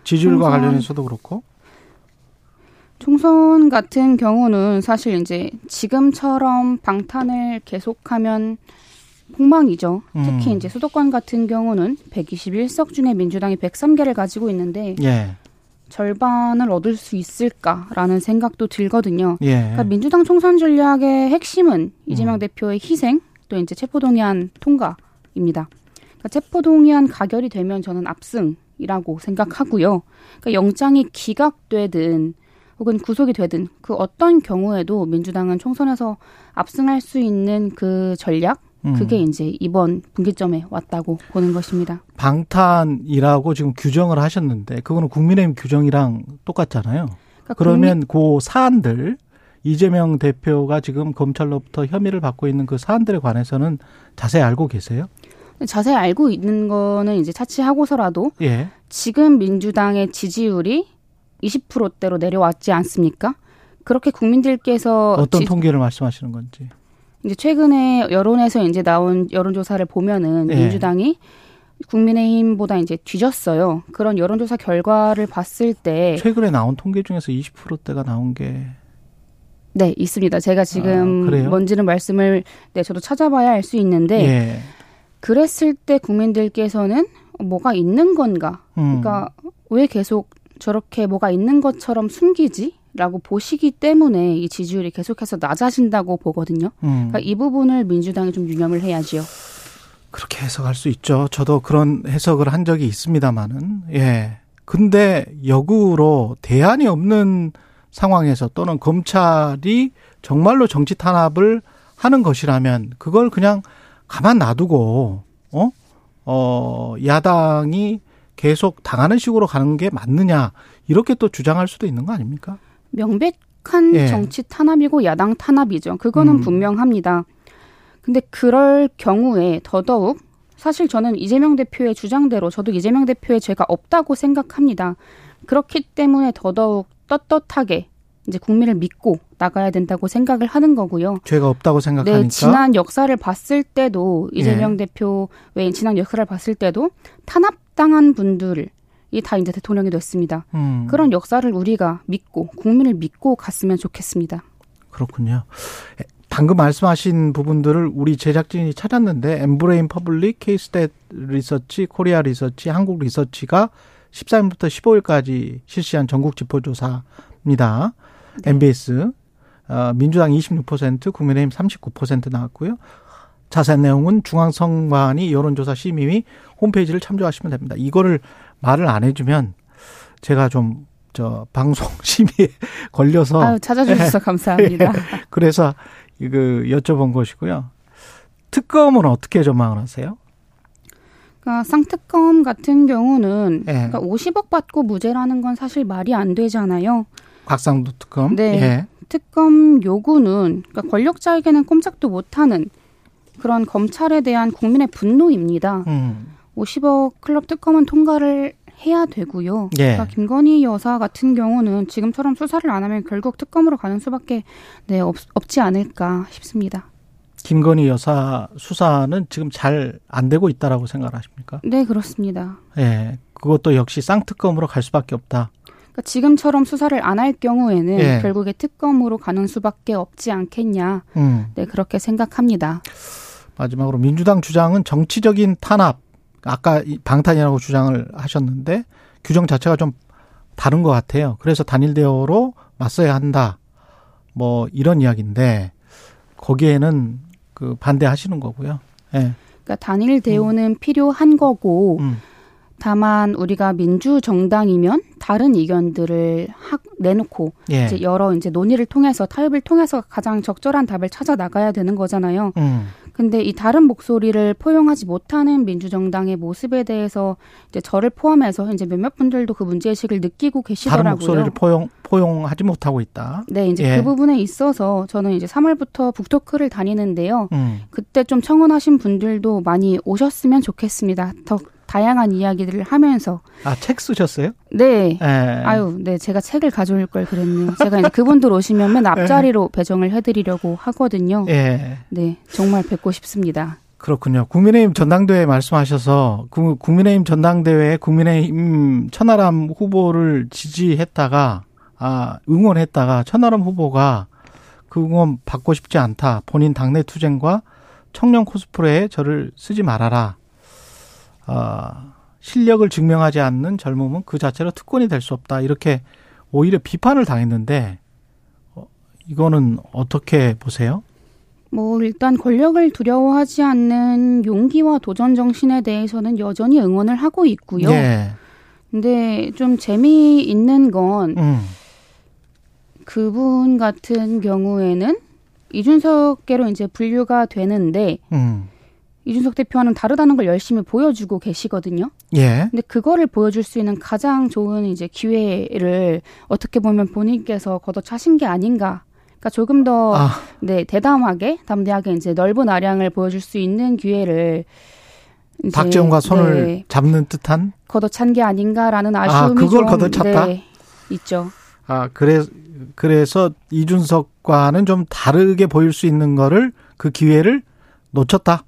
지지율과 총선. 관련해서도 그렇고. 총선 같은 경우는 사실 이제 지금처럼 방탄을 계속하면 폭망이죠. 특히 음. 이제 수도권 같은 경우는 121석 중에 민주당이 103개를 가지고 있는데 예. 절반을 얻을 수 있을까라는 생각도 들거든요. 예. 그러니까 민주당 총선 전략의 핵심은 이재명 음. 대표의 희생 또 이제 체포동의안 통과입니다. 그러니까 체포동의안 가결이 되면 저는 압승이라고 생각하고요. 그러니까 영장이 기각되든 혹은 구속이 되든 그 어떤 경우에도 민주당은 총선에서 압승할 수 있는 그 전략 음. 그게 이제 이번 분기점에 왔다고 보는 것입니다. 방탄이라고 지금 규정을 하셨는데 그거는 국민의힘 규정이랑 똑같잖아요. 그러니까 그러면 그 사안들 이재명 대표가 지금 검찰로부터 혐의를 받고 있는 그 사안들에 관해서는 자세히 알고 계세요? 국민- 자세히 알고 있는 거는 이제 차치하고서라도 예. 지금 민주당의 지지율이 20%대로 내려왔지 않습니까? 그렇게 국민들께서 어떤 지- 통계를 말씀하시는 건지. 이제 최근에 여론에서 이제 나온 여론조사를 보면은 예. 민주당이 국민의힘보다 이제 뒤졌어요. 그런 여론조사 결과를 봤을 때 최근에 나온 통계 중에서 20%대가 나온 게 네, 있습니다. 제가 지금 아? 뭔지는 말씀을 네, 저도 찾아봐야 알 수 있는데 예. 그랬을 때 국민들께서는 뭐가 있는 건가? 음. 그러니까 왜 계속 저렇게 뭐가 있는 것처럼 숨기지? 라고 보시기 때문에 이 지지율이 계속해서 낮아진다고 보거든요. 음. 그러니까 이 부분을 민주당이 좀 유념을 해야지요. 그렇게 해석할 수 있죠. 저도 그런 해석을 한 적이 있습니다만은 예. 근데 역으로 대안이 없는 상황에서 또는 검찰이 정말로 정치 탄압을 하는 것이라면 그걸 그냥 가만 놔두고 어? 어, 야당이 계속 당하는 식으로 가는 게 맞느냐 이렇게 또 주장할 수도 있는 거 아닙니까? 명백한 예. 정치 탄압이고 야당 탄압이죠. 그거는 음. 분명합니다. 근데 그럴 경우에 더더욱 사실 저는 이재명 대표의 주장대로 저도 이재명 대표의 죄가 없다고 생각합니다. 그렇기 때문에 더더욱 떳떳하게 이제 국민을 믿고 나가야 된다고 생각을 하는 거고요. 죄가 없다고 생각하니까 네, 지난 역사를 봤을 때도 이재명 예. 대표의 지난 역사를 봤을 때도 탄압 당한 분들이 다 이제 대통령이 됐습니다. 음, 그런 역사를 우리가 믿고 국민을 믿고 갔으면 좋겠습니다. 그렇군요. 에, 방금 말씀하신 부분들을 우리 제작진이 찾았는데 엠브레인 퍼블릭, 케이스탯 리서치, 코리아 리서치, 한국 리서치가 14일부터 15일까지 실시한 전국 지표조사입니다. MBS 어, 민주당 26%, 국민의힘 39% 나왔고요. 자세한 내용은 중앙선관위 여론조사 심의위 홈페이지를 참조하시면 됩니다. 이거를 말을 안 해주면 제가 좀 저 방송 *laughs* 심의에 걸려서 아유, 찾아주셔서 감사합니다. *laughs* 그래서 이거 여쭤본 것이고요. 특검은 어떻게 전망을 하세요? 그러니까 쌍특검 같은 경우는 예. 그러니까 50억 받고 무죄라는 건 사실 말이 안 되잖아요. 곽상도 특검. 네. 예. 특검 요구는 그러니까 권력자에게는 꼼짝도 못하는 그런 검찰에 대한 국민의 분노입니다. 음. 50억 클럽 특검은 통과를 해야 되고요. 예. 그러니까 김건희 여사 같은 경우는 지금처럼 수사를 안 하면 결국 특검으로 가는 수밖에 네, 없, 없지 않을까 싶습니다. 김건희 여사 수사는 지금 잘 안 되고 있다라고 생각하십니까? 네, 그렇습니다. 예. 그것도 역시 쌍특검으로 갈 수밖에 없다. 그러니까 지금처럼 수사를 안 할 경우에는 예. 결국에 특검으로 가는 수밖에 없지 않겠냐. 음. 네, 그렇게 생각합니다. 마지막으로 민주당 주장은 정치적인 탄압. 아까 이 방탄이라고 주장을 하셨는데 규정 자체가 좀 다른 것 같아요. 그래서 단일 대우로 맞서야 한다. 뭐 이런 이야기인데 거기에는 그 반대하시는 거고요. 예. 그러니까 단일 대우는 필요한 거고 음. 다만 우리가 민주 정당이면 다른 의견들을 확 내놓고 예. 이제 여러 이제 논의를 통해서 타협을 통해서 가장 적절한 답을 찾아 나가야 되는 거잖아요. 음. 근데 이 다른 목소리를 포용하지 못하는 민주정당의 모습에 대해서 이제 저를 포함해서 이제 몇몇 분들도 그 문제의식을 느끼고 다른 계시더라고요. 목소리를 포용 포용하지 못하고 있다. 네, 이제 예. 그 부분에 있어서 저는 이제 3월부터 북토크를 다니는데요. 음. 그때 좀 청원하신 분들도 많이 오셨으면 좋겠습니다. 더 다양한 이야기들을 하면서. 아 책 쓰셨어요? 네. 예. 아유, 네, 제가 책을 가져올 걸 그랬네요. 제가 이제 그분들 오시면 맨 앞자리로 배정을 해드리려고 하거든요. 예. 네, 정말 뵙고 싶습니다. 그렇군요. 국민의힘 전당대회 말씀하셔서 그 국민의힘 전당대회에 국민의힘 천하람 후보를 지지했다가 아 응원했다가 천하람 후보가 그 응원 받고 싶지 않다. 본인 당내 투쟁과 청년 코스프레에 저를 쓰지 말아라. 아 실력을 증명하지 않는 젊음은 그 자체로 특권이 될 수 없다. 이렇게 오히려 비판을 당했는데 어, 이거는 어떻게 보세요? 뭐 일단 권력을 두려워하지 않는 용기와 도전 정신에 대해서는 여전히 응원을 하고 있고요. 예. 근데 좀 재미있는 건 음. 그분 같은 경우에는 이준석계로 이제 분류가 되는데 음. 이준석 대표와는 다르다는 걸 열심히 보여주고 계시거든요. 예. 근데 그거를 보여줄 수 있는 가장 좋은 이제 기회를 어떻게 보면 본인께서 걷어차신 게 아닌가. 그러니까 조금 더 아. 네, 대담하게, 담대하게 이제 넓은 아량을 보여줄 수 있는 기회를 박지원과 손을 네, 잡는 듯한 걷어찬 게 아닌가라는 아, 아쉬움이 그걸 좀 걷어찼다? 네, 있죠. 아 그래 그래서 이준석과는 좀 다르게 보일 수 있는 거를 그 기회를 놓쳤다.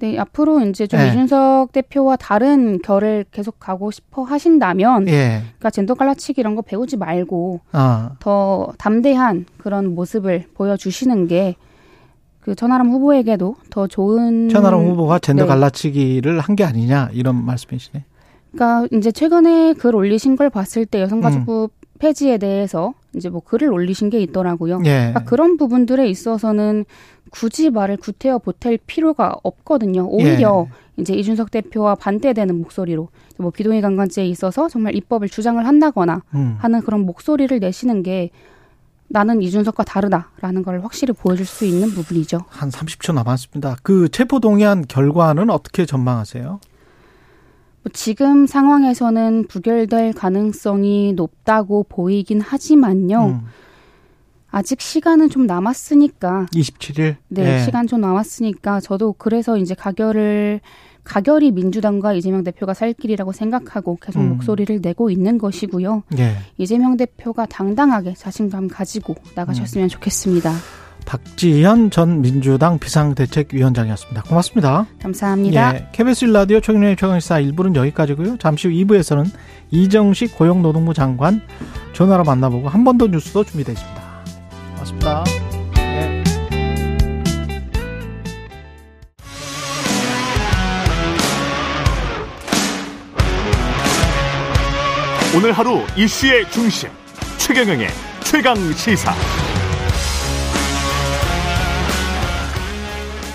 네, 앞으로 이제 좀 네. 이준석 대표와 다른 결을 계속 가고 싶어 하신다면, 예. 그러니까 젠더 갈라치기 이런 거 배우지 말고 아더 담대한 그런 모습을 보여주시는 게그 전하람 후보에게도 더 좋은. 천하람 후보가 젠더 네. 갈라치기를 한 게 아니냐 이런 말씀이시네. 그러니까 이제 최근에 글 올리신 걸 봤을 때 음. 여성가족부 폐지에 대해서 이제 뭐 글을 올리신 게 있더라고요. 예. 그러니까 그런 부분들에 있어서는 굳이 말을 구태여 보탤 필요가 없거든요. 오히려 예. 이제 이준석 대표와 반대되는 목소리로 뭐 비동의 강간죄에 있어서 정말 입법을 주장을 한다거나 음. 하는 그런 목소리를 내시는 게 나는 이준석과 다르다라는 걸 확실히 보여줄 수 있는 부분이죠. 한 30초 남았습니다. 그 체포 동의안 결과는 어떻게 전망하세요? 뭐 지금 상황에서는 부결될 가능성이 높다고 보이긴 하지만요. 음. 아직 시간은 좀 남았으니까 27일. 네, 예. 시간 좀 남았으니까 저도 그래서 이제 가결을 가결이 민주당과 이재명 대표가 살 길이라고 생각하고 계속 음. 목소리를 내고 있는 것이고요. 예. 이재명 대표가 당당하게 자신감 가지고 나가셨으면 음. 좋겠습니다. 박지현 전 민주당 비상대책위원장이었습니다. 고맙습니다. 감사합니다. 예, KBS 라디오 최경련의 최강시사 1부는 여기까지고요. 잠시 후 2부에서는 이정식 고용노동부 장관 전화로 만나보고 한 번 더 뉴스도 준비되어 있습니다. 고맙습니다. 예. 오늘 하루 이슈의 중심 최경영의 최강 시사.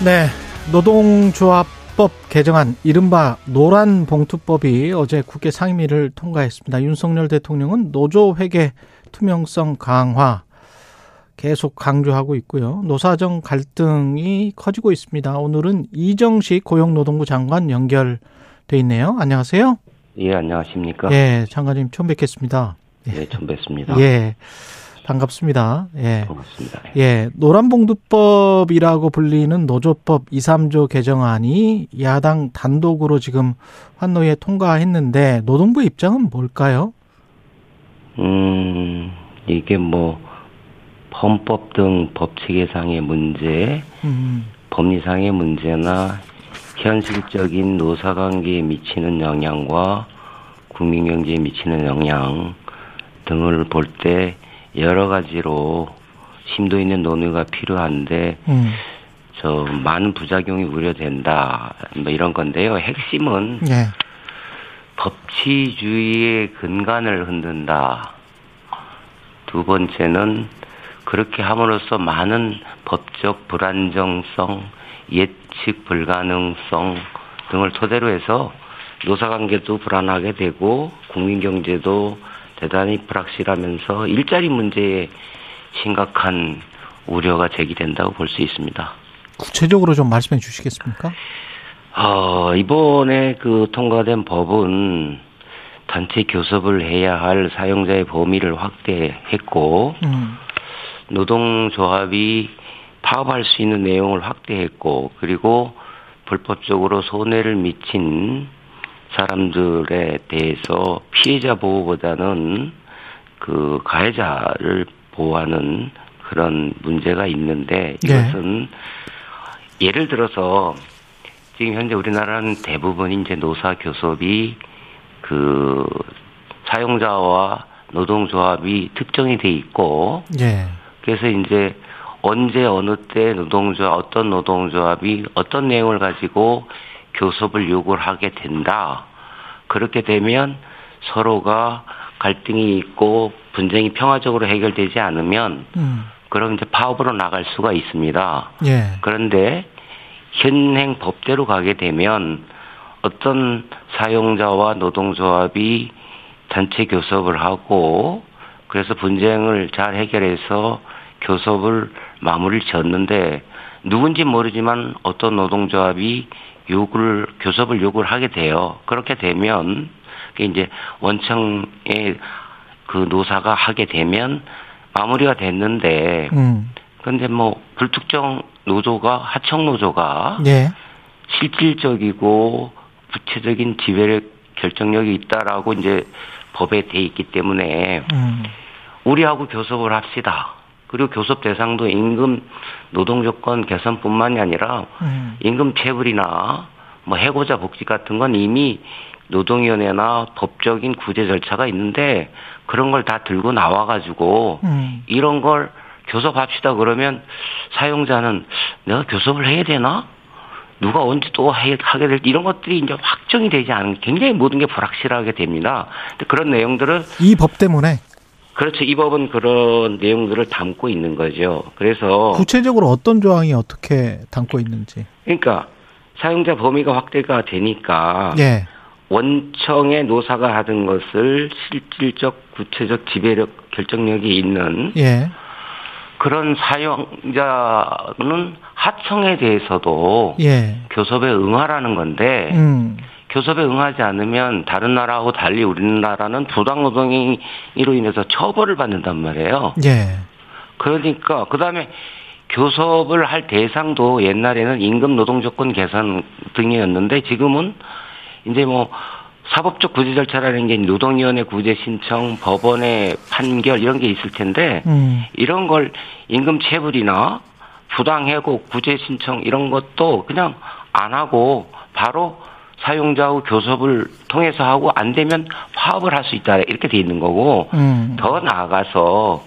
네, 노동조합법 개정안 이른바 노란 봉투법이 어제 국회 상임위를 통과했습니다. 윤석열 대통령은 노조 회계 투명성 강화 계속 강조하고 있고요. 노사정 갈등이 커지고 있습니다. 오늘은 이정식 고용노동부 장관 연결돼 있네요. 안녕하세요. 예, 안녕하십니까? 예, 장관님 처음 뵙겠습니다. 예, 처음 뵙습니다. 예, 반갑습니다. 예. 반갑습니다. 예, 노란봉투법이라고 불리는 노조법 2, 3조 개정안이 야당 단독으로 지금 환노위에 통과했는데 노동부 입장은 뭘까요? 음, 이게 뭐, 헌법 등 법체계상의 문제, 음, 법리상의 문제나 현실적인 노사관계에 미치는 영향과 국민경제에 미치는 영향 등을 볼 때 여러 가지로 심도 있는 논의가 필요한데 음. 저 많은 부작용이 우려된다 뭐 이런 건데요. 핵심은 예. 법치주의의 근간을 흔든다. 두 번째는 그렇게 함으로써 많은 법적 불안정성, 예측 불가능성 등을 토대로 해서 노사관계도 불안하게 되고 국민 경제도 대단히 불확실하면서 일자리 문제에 심각한 우려가 제기된다고 볼 수 있습니다. 구체적으로 좀 말씀해 주시겠습니까? 어, 이번에 그 통과된 법은 단체 교섭을 해야 할 사용자의 범위를 확대했고, 음. 노동조합이 파업할 수 있는 내용을 확대했고, 그리고 불법적으로 손해를 미친 사람들에 대해서 피해자 보호보다는 그 가해자를 보호하는 그런 문제가 있는데 네. 이것은 예를 들어서 지금 현재 우리나라는 대부분 이제 노사 교섭이 그 사용자와 노동조합이 특정이 돼 있고 예. 그래서 이제 언제 어느 때 노동조합 어떤 노동조합이 어떤 내용을 가지고 교섭을 요구를 하게 된다. 그렇게 되면 서로가 갈등이 있고 분쟁이 평화적으로 해결되지 않으면 음. 그럼 이제 파업으로 나갈 수가 있습니다. 예. 그런데 현행 법대로 가게 되면 어떤 사용자와 노동조합이 단체 교섭을 하고 그래서 분쟁을 잘 해결해서 교섭을 마무리를 지었는데 누군지 모르지만 어떤 노동조합이 요구를 교섭을 요구를 하게 돼요. 그렇게 되면 이제 원청의 그 노사가 하게 되면 마무리가 됐는데 음. 근데 뭐 불특정 노조가 하청 노조가 예. 실질적이고 구체적인 지배력 결정력이 있다라고 이제 법에 돼 있기 때문에 음. 우리하고 교섭을 합시다. 그리고 교섭 대상도 임금 노동 조건 개선뿐만이 아니라 음. 임금 체불이나 뭐 해고자 복지 같은 건 이미 노동위원회나 법적인 구제 절차가 있는데 그런 걸 다 들고 나와가지고 음. 이런 걸 교섭합시다 그러면 사용자는 내가 교섭을 해야 되나? 누가 언제 또 해- 하게 될지 이런 것들이 이제 확정이 되지 않은 굉장히 모든 게 불확실하게 됩니다. 그런 내용들을 이 법 때문에 그렇죠. 이 법은 그런 내용들을 담고 있는 거죠. 그래서 구체적으로 어떤 조항이 어떻게 담고 있는지. 그러니까 사용자 범위가 확대가 되니까 예. 원청의 노사가 하던 것을 실질적 구체적 지배력 결정력이 있는 예. 그런 사용자는 하청에 대해서도 예. 교섭에 응하라는 건데 음. 교섭에 응하지 않으면 다른 나라하고 달리 우리나라는 부당 노동으로 인해서 처벌을 받는단 말이에요. 예. 그러니까 그다음에 교섭을 할 대상도 옛날에는 임금 노동 조건 개선 등이었는데 지금은 이제 뭐 사법적 구제 절차라는 게 노동위원회 구제 신청, 법원의 판결 이런 게 있을 텐데 음. 이런 걸 임금 체불이나 부당해고 구제 신청 이런 것도 그냥 안 하고 바로 사용자하고 교섭을 통해서 하고 안 되면 파업을 할 수 있다 이렇게 돼 있는 거고 음. 더 나아가서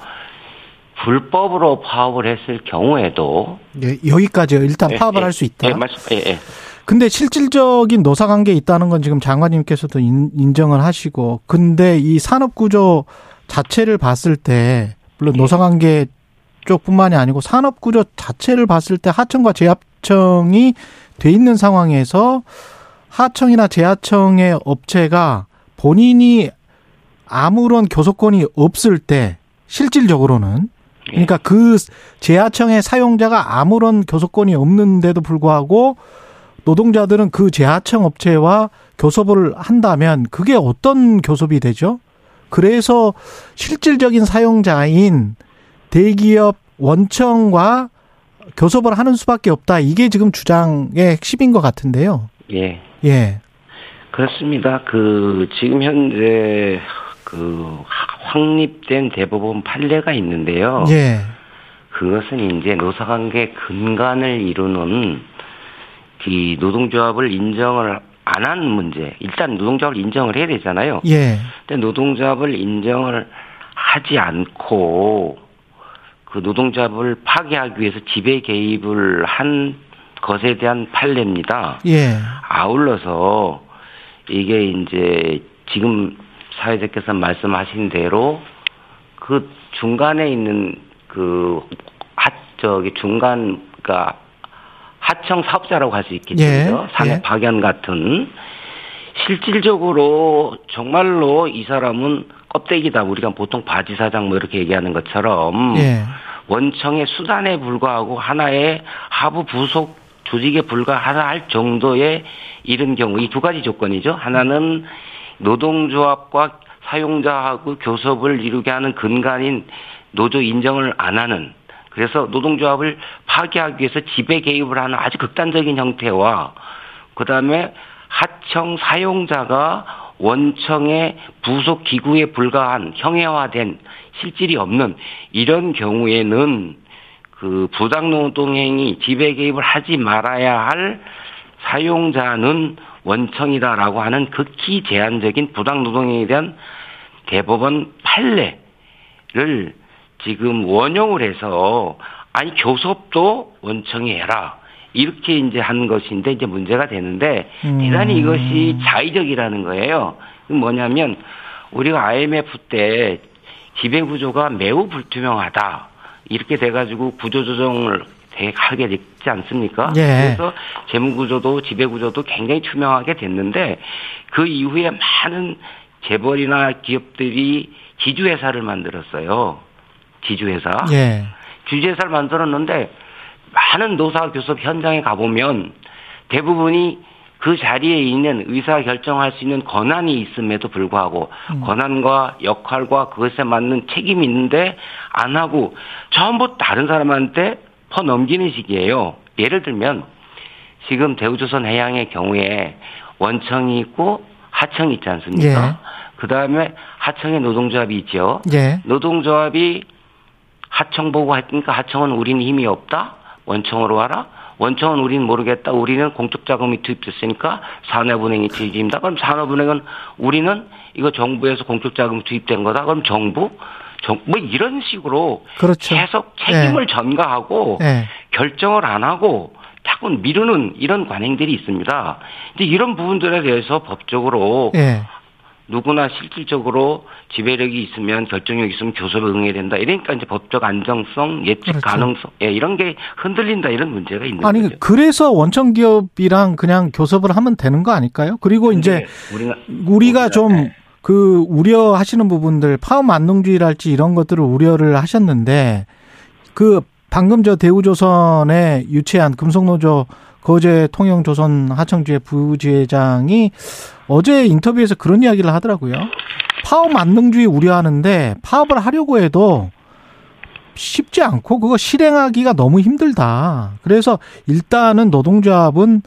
불법으로 파업을 했을 경우에도 예, 여기까지요. 일단 예, 파업을 예, 할수 있다. 예, 말씀, 예, 예. 근데 실질적인 노사 관계에 있다는 건 지금 장관님께서도 인, 인정을 하시고 근데 이 산업 구조 자체를 봤을 때 물론 예. 노사 관계 쪽뿐만이 아니고 산업 구조 자체를 봤을 때 하청과 재하청이 돼 있는 상황에서 하청이나 재하청의 업체가 본인이 아무런 교섭권이 없을 때 실질적으로는 그러니까 그 재하청의 사용자가 아무런 교섭권이 없는데도 불구하고 노동자들은 그 재하청 업체와 교섭을 한다면 그게 어떤 교섭이 되죠? 그래서 실질적인 사용자인 대기업 원청과 교섭을 하는 수밖에 없다. 이게 지금 주장의 핵심인 것 같은데요. 예. 예. 그렇습니다. 그 지금 현재 그 확립된 대법원 판례가 있는데요. 예. 그것은 이제 노사관계 근간을 이루는 이 노동조합을 인정을 안 한 문제. 일단 노동조합을 인정을 해야 되잖아요. 예. 근데 노동조합을 인정을 하지 않고 그 노동조합을 파괴하기 위해서 지배 개입을 한 것에 대한 판례입니다. 예. 아울러서 이게 이제 지금 사회자께서 말씀하신 대로 그 중간에 있는 그 하, 저기 중간, 그니까 하청 사업자라고 할 수 있겠죠. 예? 산업 예. 박연 같은 실질적으로 정말로 이 사람은 껍데기다. 우리가 보통 바지 사장 뭐 이렇게 얘기하는 것처럼 예. 원청의 수단에 불과하고 하나의 하부 부속 조직에 불과할 정도의 이른 경우 이 두 가지 조건이죠. 하나는 노동조합과 사용자하고 교섭을 이루게 하는 근간인 노조 인정을 안 하는 그래서 노동조합을 파괴하기 위해서 지배 개입을 하는 아주 극단적인 형태와 그다음에 하청 사용자가 원청의 부속 기구에 불과한 형해화된 실질이 없는 이런 경우에는 그 부당노동행위 지배 개입을 하지 말아야 할 사용자는 원청이다라고 하는 극히 제한적인 부당노동행위에 대한 대법원 판례를 지금 원용을 해서 아니 교섭도 원청이 해라 이렇게 이제 한 것인데 이제 문제가 되는데 음. 대단히 이것이 자의적이라는 거예요. 뭐냐면 우리가 IMF 때 지배 구조가 매우 불투명하다 이렇게 돼가지고 구조 조정을 되게 하게 됐지 않습니까? 예. 그래서 재무 구조도 지배 구조도 굉장히 투명하게 됐는데 그 이후에 많은 재벌이나 기업들이 지주회사를 만들었어요. 지주회사. 예. 지주회사를 만들었는데 많은 노사 교섭 현장에 가보면 대부분이 그 자리에 있는 의사 결정할 수 있는 권한이 있음에도 불구하고 권한과 역할과 그것에 맞는 책임이 있는데 안 하고 전부 다른 사람한테 퍼 넘기는 식이에요. 예를 들면 지금 대우조선 해양의 경우에 원청이 있고 하청이 있지 않습니까? 예. 그 다음에 하청에 노동조합이 있죠. 예. 노동조합이 하청 보고 했으니까 하청은 우리는 힘이 없다. 원청으로 와라. 원청은 우리는 모르겠다. 우리는 공적 자금이 투입됐으니까 산업은행이 책임다. 그럼 산업은행은 우리는 이거 정부에서 공적 자금 투입된 거다. 그럼 정부 정, 뭐 이런 식으로 그렇죠. 계속 책임을 전가하고 예. 결정을 안 하고 자꾸 미루는 이런 관행들이 있습니다. 근데 이런 부분들에 대해서 법적으로 예. 누구나 실질적으로 지배력이 있으면 결정력이 있으면 교섭에 응해야 된다. 이러니까 이제 법적 안정성, 예측 그렇죠. 가능성, 예, 이런 게 흔들린다 이런 문제가 있는 아니 거죠. 그래서 원청 기업이랑 그냥 교섭을 하면 되는 거 아닐까요? 그리고 이제 우리가 우리가 좀 그 우려하시는 부분들 파업 만능주의랄지 이런 것들을 우려를 하셨는데 그 방금 저 대우조선에 유치한 금속노조 거제 통영조선 하청주의 부지회장이 어제 인터뷰에서 그런 이야기를 하더라고요. 파업 만능주의 우려하는데 파업을 하려고 해도 쉽지 않고 그거 실행하기가 너무 힘들다. 그래서 일단은 노동조합은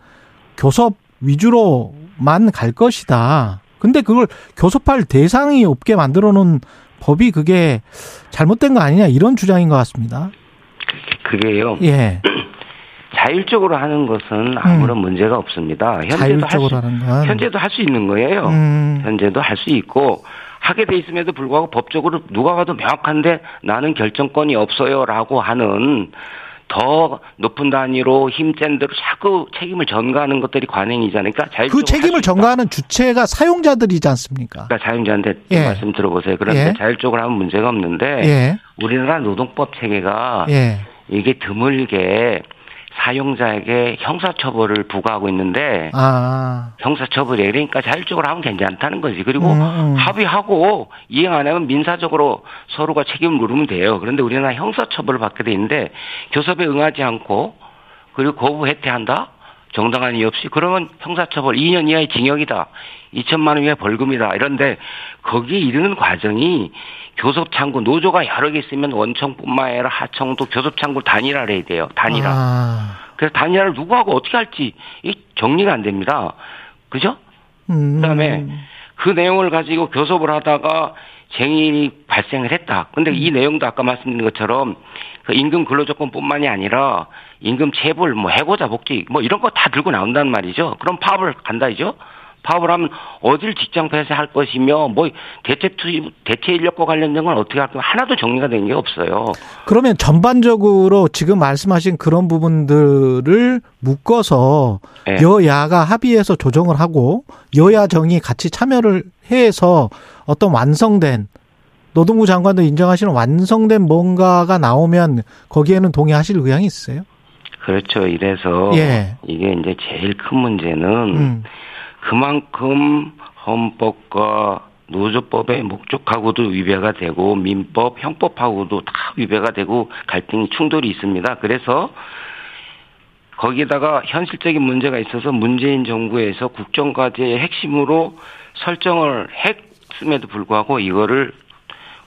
교섭 위주로만 갈 것이다. 근데 그걸 교섭할 대상이 없게 만들어 놓은 법이 그게 잘못된 거 아니냐 이런 주장인 것 같습니다. 그게요. 예. 자율적으로 하는 것은 아무런 문제가 없습니다. 현재도 할 음. 자율적으로 수, 하는 건. 현재도 할 수 있는 거예요. 음. 현재도 할 수 있고 하게 돼 있음에도 불구하고 법적으로 누가 봐도 명확한데 나는 결정권이 없어요라고 하는 더 높은 단위로 힘센 대로 자꾸 책임을 전가하는 것들이 관행이잖아요. 그러니까 그 책임을. 전가하는 주체가 사용자들이지 않습니까? 그러니까 자영자한테 예. 말씀 들어보세요. 그런데 예. 자율적으로 하면 문제가 없는데 예. 우리나라 노동법 체계가 예. 이게 드물게 사용자에게 형사처벌을 부과하고 있는데 아. 형사처벌이 그러니까 자율적으로 하면 괜찮다는 거지. 그리고 음, 음. 합의하고 이행 안 하면 민사적으로 서로가 책임을 물으면 돼요. 그런데 우리나라 형사처벌을 받게 돼 있는데 교섭에 응하지 않고 그리고 거부 해태한다? 정당한 이유 없이 그러면 형사처벌 2년 이하의 징역이다. 2천만 원 이하의 벌금이다. 이런데 거기에 이르는 과정이 교섭창구 노조가 여러 개 있으면 원청뿐만 아니라 하청도 교섭창구 단일화를 해야 돼요. 단일화. 아. 그래서 단일화를 누구하고 어떻게 할지 이 정리가 안 됩니다. 그죠? 음. 그다음에 그 내용을 가지고 교섭을 하다가 쟁인이 발생을 했다. 근데 이 내용도 아까 말씀드린 것처럼 그 임금 근로조건뿐만이 아니라 임금 체불, 뭐 해고자 복지, 뭐 이런 거 다 들고 나온단 말이죠. 그럼 파업을 간다 이죠. 파업을 하면 어딜 직장 폐쇄할 것이며 뭐 대체 투입, 대체 인력과 관련된 건 어떻게 할거 하나도 정리가 된 게 없어요. 그러면 전반적으로 지금 말씀하신 그런 부분들을 묶어서 네. 여야가 합의해서 조정을 하고 여야 정이 같이 참여를 해서 어떤 완성된 노동부 장관도 인정하시는 완성된 뭔가가 나오면 거기에는 동의하실 의향이 있으세요? 그렇죠. 이래서 예. 이게 이제 제일 큰 문제는 음. 그만큼 헌법과 노조법의 목적하고도 위배가 되고 민법, 형법하고도 다 위배가 되고 갈등이 충돌이 있습니다. 그래서 거기다가 현실적인 문제가 있어서 문재인 정부에서 국정과제의 핵심으로 설정을 했음에도 불구하고 이거를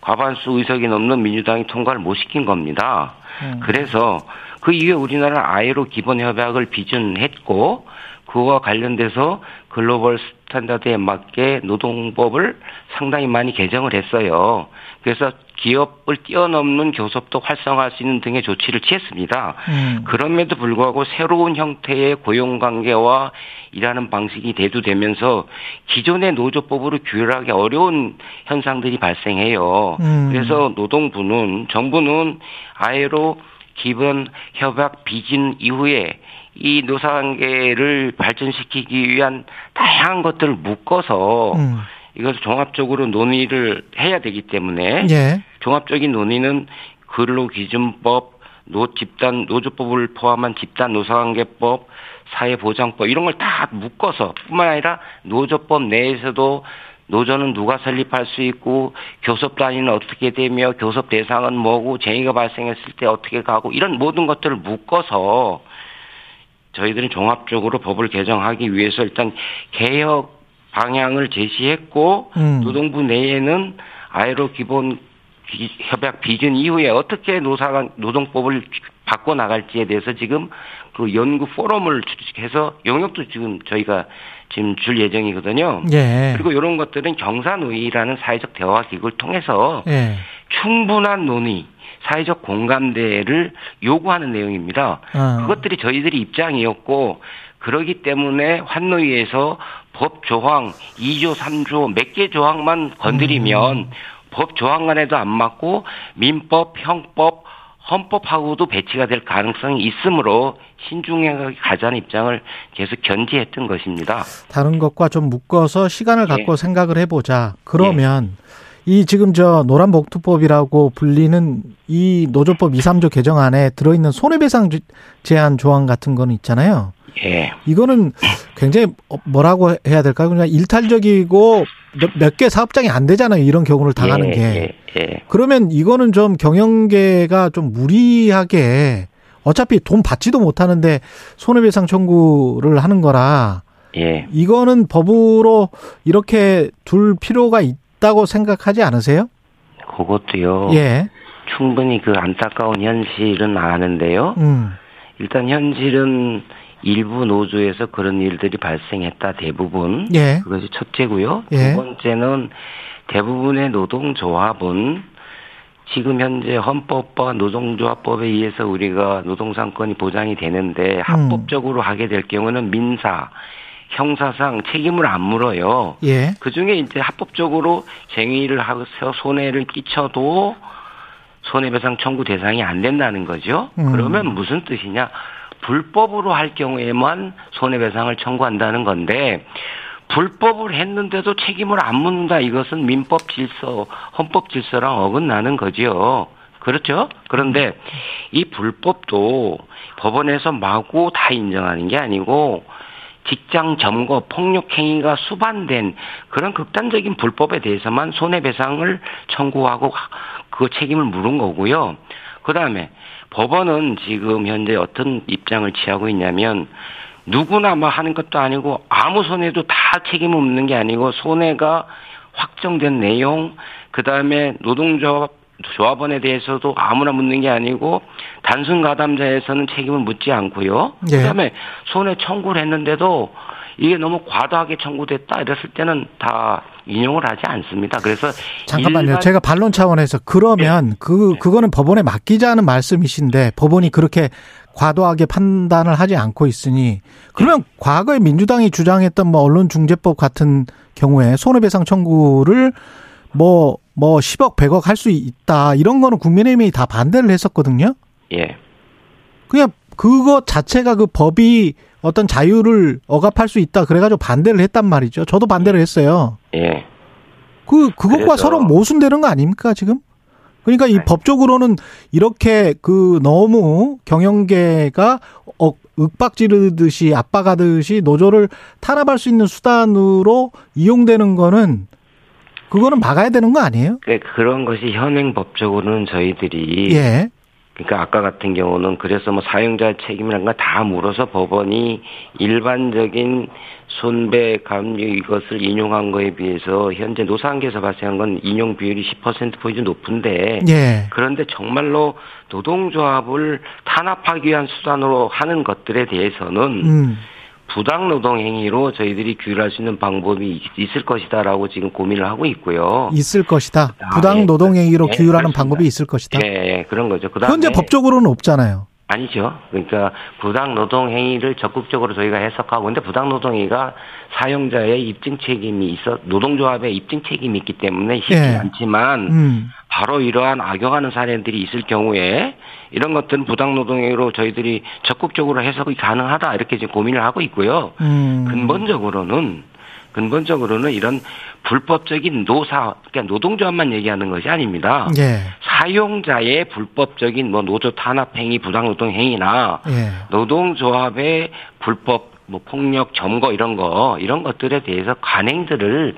과반수 의석이 넘는 민주당이 통과를 못 시킨 겁니다. 음. 그래서 그 이후에 우리나라 ILO 기본 협약을 비준했고 그와 관련돼서 global standard에 맞게 노동법을 상당히 많이 개정을 했어요. 그래서 기업을 뛰어넘는 교섭도 활성화할 수 있는 등의 조치를 취했습니다. 음. 그럼에도 불구하고 새로운 형태의 고용관계와 일하는 방식이 대두되면서 기존의 노조법으로 규율하기 어려운 현상들이 발생해요. 음. 그래서 노동부는 정부는 ILO 기본 협약 비준 이후에 이 노사관계를 발전시키기 위한 다양한 것들을 묶어서 음. 이것을 종합적으로 논의를 해야 되기 때문에 예. 종합적인 논의는 근로기준법, 노 집단 노조법을 포함한 집단 노사관계법, 사회보장법 이런 걸 다 묶어서 뿐만 아니라 노조법 내에서도 노조는 누가 설립할 수 있고 교섭 단위는 어떻게 되며 교섭 대상은 뭐고 쟁의가 발생했을 때 어떻게 가고 이런 모든 것들을 묶어서 저희들은 종합적으로 법을 개정하기 위해서 일단 개혁 방향을 제시했고 음. 노동부 내에는 아이로 기본 비- 협약 비준 이후에 어떻게 노사관 노동법을 바꿔 나갈지에 대해서 지금 그 연구 포럼을 주식해서 영역도 지금 저희가 지금 줄 예정이거든요. 예. 그리고 이런 것들은 경사노위라는 사회적 대화 기구를 통해서 예. 충분한 논의, 사회적 공감대를 요구하는 내용입니다. 어. 그것들이 저희들이 입장이었고 그러기 때문에 환노위에서 법 조항 2조, 3조 몇 개 조항만 건드리면 음. 법 조항간에도 안 맞고 민법, 형법, 헌법하고도 배치가 될 가능성이 있으므로 신중하게 가자는 입장을 계속 견지했던 것입니다. 다른 것과 좀 묶어서 시간을 예. 갖고 생각을 해보자. 그러면 이 지금 저 노란복투법이라고 불리는 이 노조법 2, 3조 개정안에 들어있는 손해배상 주- 제한 조항 같은 거는 있잖아요. 예. 이거는 굉장히 어, 뭐라고 해야 될까요? 그냥 일탈적이고 몇 개 사업장이 안 되잖아요. 이런 경우를 당하는 예, 게. 예, 예. 그러면 이거는 좀 경영계가 좀 무리하게 어차피 돈 받지도 못하는데 손해배상 청구를 하는 거라 예. 이거는 법으로 이렇게 둘 필요가 있 다고 생각하지 않으세요? 그것도요. 예. 충분히 그 안타까운 현실은 아는데요. 음. 일단 현실은 일부 노조에서 그런 일들이 발생했다 대부분. 예. 그것이 첫째고요. 예. 두 번째는 대부분의 노동조합은 지금 현재 헌법과 노동조합법에 의해서 우리가 노동상권이 보장이 되는데 합법적으로 하게 될 경우는 민사, 형사상 책임을 안 물어요. 예. 그 중에 이제 합법적으로 쟁의를 하고서 손해를 끼쳐도 손해배상 청구 대상이 안 된다는 거죠. 음. 그러면 무슨 뜻이냐? 불법으로 할 경우에만 손해배상을 청구한다는 건데 불법을 했는데도 책임을 안 묻는다. 이것은 민법 질서, 헌법 질서랑 어긋나는 거지요. 그렇죠? 그런데 이 불법도 법원에서 마구 다 인정하는 게 아니고 직장 점거, 폭력 행위가 수반된 그런 극단적인 불법에 대해서만 손해배상을 청구하고 그 책임을 물은 거고요. 그 다음에 법원은 지금 현재 어떤 입장을 취하고 있냐면 누구나 뭐 하는 것도 아니고 아무 손해도 다 책임을 묻는 게 아니고 손해가 확정된 내용, 그 다음에 노동조합 조합원에 대해서도 아무나 묻는 게 아니고 단순 가담자에서는 책임을 묻지 않고요. 예. 그다음에 손해 청구를 했는데도 이게 너무 과도하게 청구됐다 이랬을 때는 다 인용을 하지 않습니다. 그래서 잠깐만요. 제가 반론 차원에서 그러면 그 그거는 법원에 맡기자는 말씀이신데 법원이 그렇게 과도하게 판단을 하지 않고 있으니 그러면 과거에 민주당이 주장했던 뭐 언론중재법 같은 경우에 손해배상 청구를 뭐 뭐 10억 100억 할 수 있다 이런 거는 국민의힘이 다 반대를 했었거든요. 예. 그냥 그거 자체가 그 법이 어떤 자유를 억압할 수 있다 그래가지고 반대를 했단 말이죠. 저도 반대를 했어요. 예. 그 그것과 그래서- 서로 모순되는 거 아닙니까 지금? 그러니까 이 아니. 법적으로는 이렇게 그 너무 경영계가 어, 윽박지르듯이 압박하듯이 노조를 탄압할 수 있는 수단으로 이용되는 거는 그거는 막아야 되는 거 아니에요? 그- 그런 것이 현행 법적으로는 저희들이 예. 그러니까 아까 같은 경우는 그래서 뭐 사용자 책임이란 거다 물어서 법원이 일반적인 손배 감유 이것을 인용한 거에 비해서 현재 노사관계에서 발생한 건 인용 비율이 10% 포인트 높은데 예. 그런데 정말로 노동조합을 탄압하기 위한 수단으로 하는 것들에 대해서는 음. 부당 노동 행위로 저희들이 규율할 수 있는 방법이 있- 있을 것이다라고 지금 고민을 하고 있고요. 있을 것이다. 아, 부당 예. 노동 행위로 예, 규율하는 그렇습니다. 방법이 있을 것이다. 예, 예, 그런 거죠. 그다음에 현재 법적으로는 없잖아요. 아니죠. 그러니까 부당 노동 행위를 적극적으로 저희가 해석하고 근데 부당 노동 행위가 사용자의 입증 책임이 있어 노동조합의 입증 책임이 있기 때문에 쉽지 예. 않지만 음. 바로 이러한 악용하는 사례들이 있을 경우에 이런 것들은 부당 노동 행위로 저희들이 적극적으로 해석이 가능하다 이렇게 지금 고민을 하고 있고요. 음. 근본적으로는 근본적으로는 이런 불법적인 노사 그러니까 노동조합만 얘기하는 것이 아닙니다. 예. 사용자의 불법적인 뭐 노조 탄압 행위, 부당 노동 행위나 예. 노동조합의 불법 뭐 폭력 점거 이런 거 이런 것들에 대해서 관행들을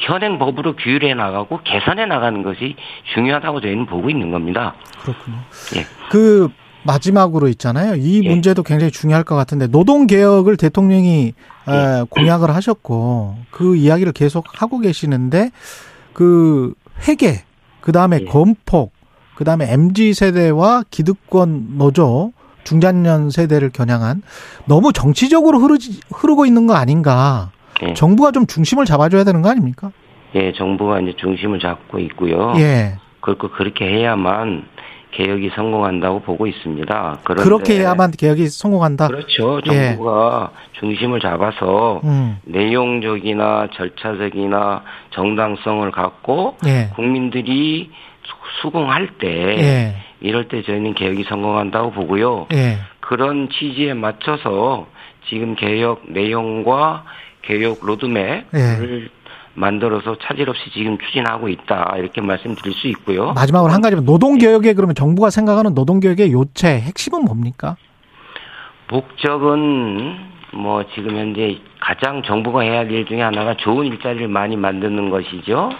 현행 법으로 규율해 나가고 개선해 나가는 것이 중요하다고 저희는 보고 있는 겁니다. 그렇군요. 예. 그 마지막으로 있잖아요. 이 예. 문제도 굉장히 중요할 것 같은데 노동 개혁을 대통령이 예. 에, 공약을 하셨고 그 이야기를 계속 하고 계시는데 그 회계 그 다음에 예. 건폭 그 다음에 MZ 세대와 기득권 노조 중장년 세대를 겨냥한 너무 정치적으로 흐르지, 흐르고 있는 거 아닌가? 예. 정부가 좀 중심을 잡아줘야 되는 거 아닙니까? 예, 정부가 이제 중심을 잡고 있고요. 예. 그렇고 그렇게 해야만 개혁이 성공한다고 보고 있습니다. 그런데 그렇게 해야만 개혁이 성공한다. 그렇죠. 예. 정부가 중심을 잡아서 음. 내용적이나 절차적이나 정당성을 갖고 예. 국민들이 수- 수긍할 때 예. 이럴 때 저희는 개혁이 성공한다고 보고요. 예. 그런 취지에 맞춰서 지금 개혁 내용과 개혁 로드맵을 예. 만들어서 차질 없이 지금 추진하고 있다 이렇게 말씀드릴 수 있고요. 마지막으로 한 가지만 노동 개혁에 그러면 정부가 생각하는 노동 개혁의 요체 핵심은 뭡니까? 목적은 뭐 지금 현재 가장 정부가 해야 할일 중에 하나가 좋은 일자리를 많이 만드는 것이죠.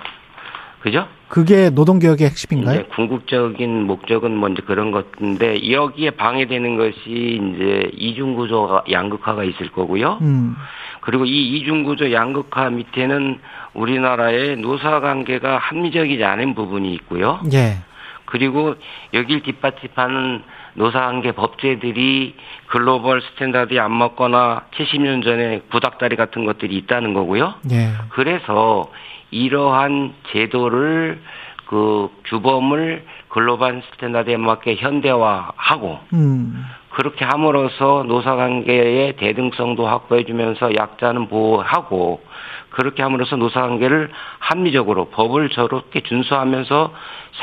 그죠? 그게 노동 개혁의 핵심인가요? 이제 궁극적인 목적은 먼저 그런 것인데 여기에 방해되는 것이 이제 이중구조 양극화가 있을 거고요. 음. 그리고 이 이중구조 양극화 밑에는 우리나라의 노사관계가 합리적이지 않은 부분이 있고요. 예. 그리고 여길 뒷받침하는 노사관계 법제들이 global standard에 안 맞거나 70년 전에 구닥다리 같은 것들이 있다는 거고요. 예. 그래서 이러한 제도를 그 규범을 global standard에 맞게 현대화하고 음. 그렇게 함으로써 노사관계의 대등성도 확보해주면서 약자는 보호하고 그렇게 함으로써 노사관계를 합리적으로 법을 저렇게 준수하면서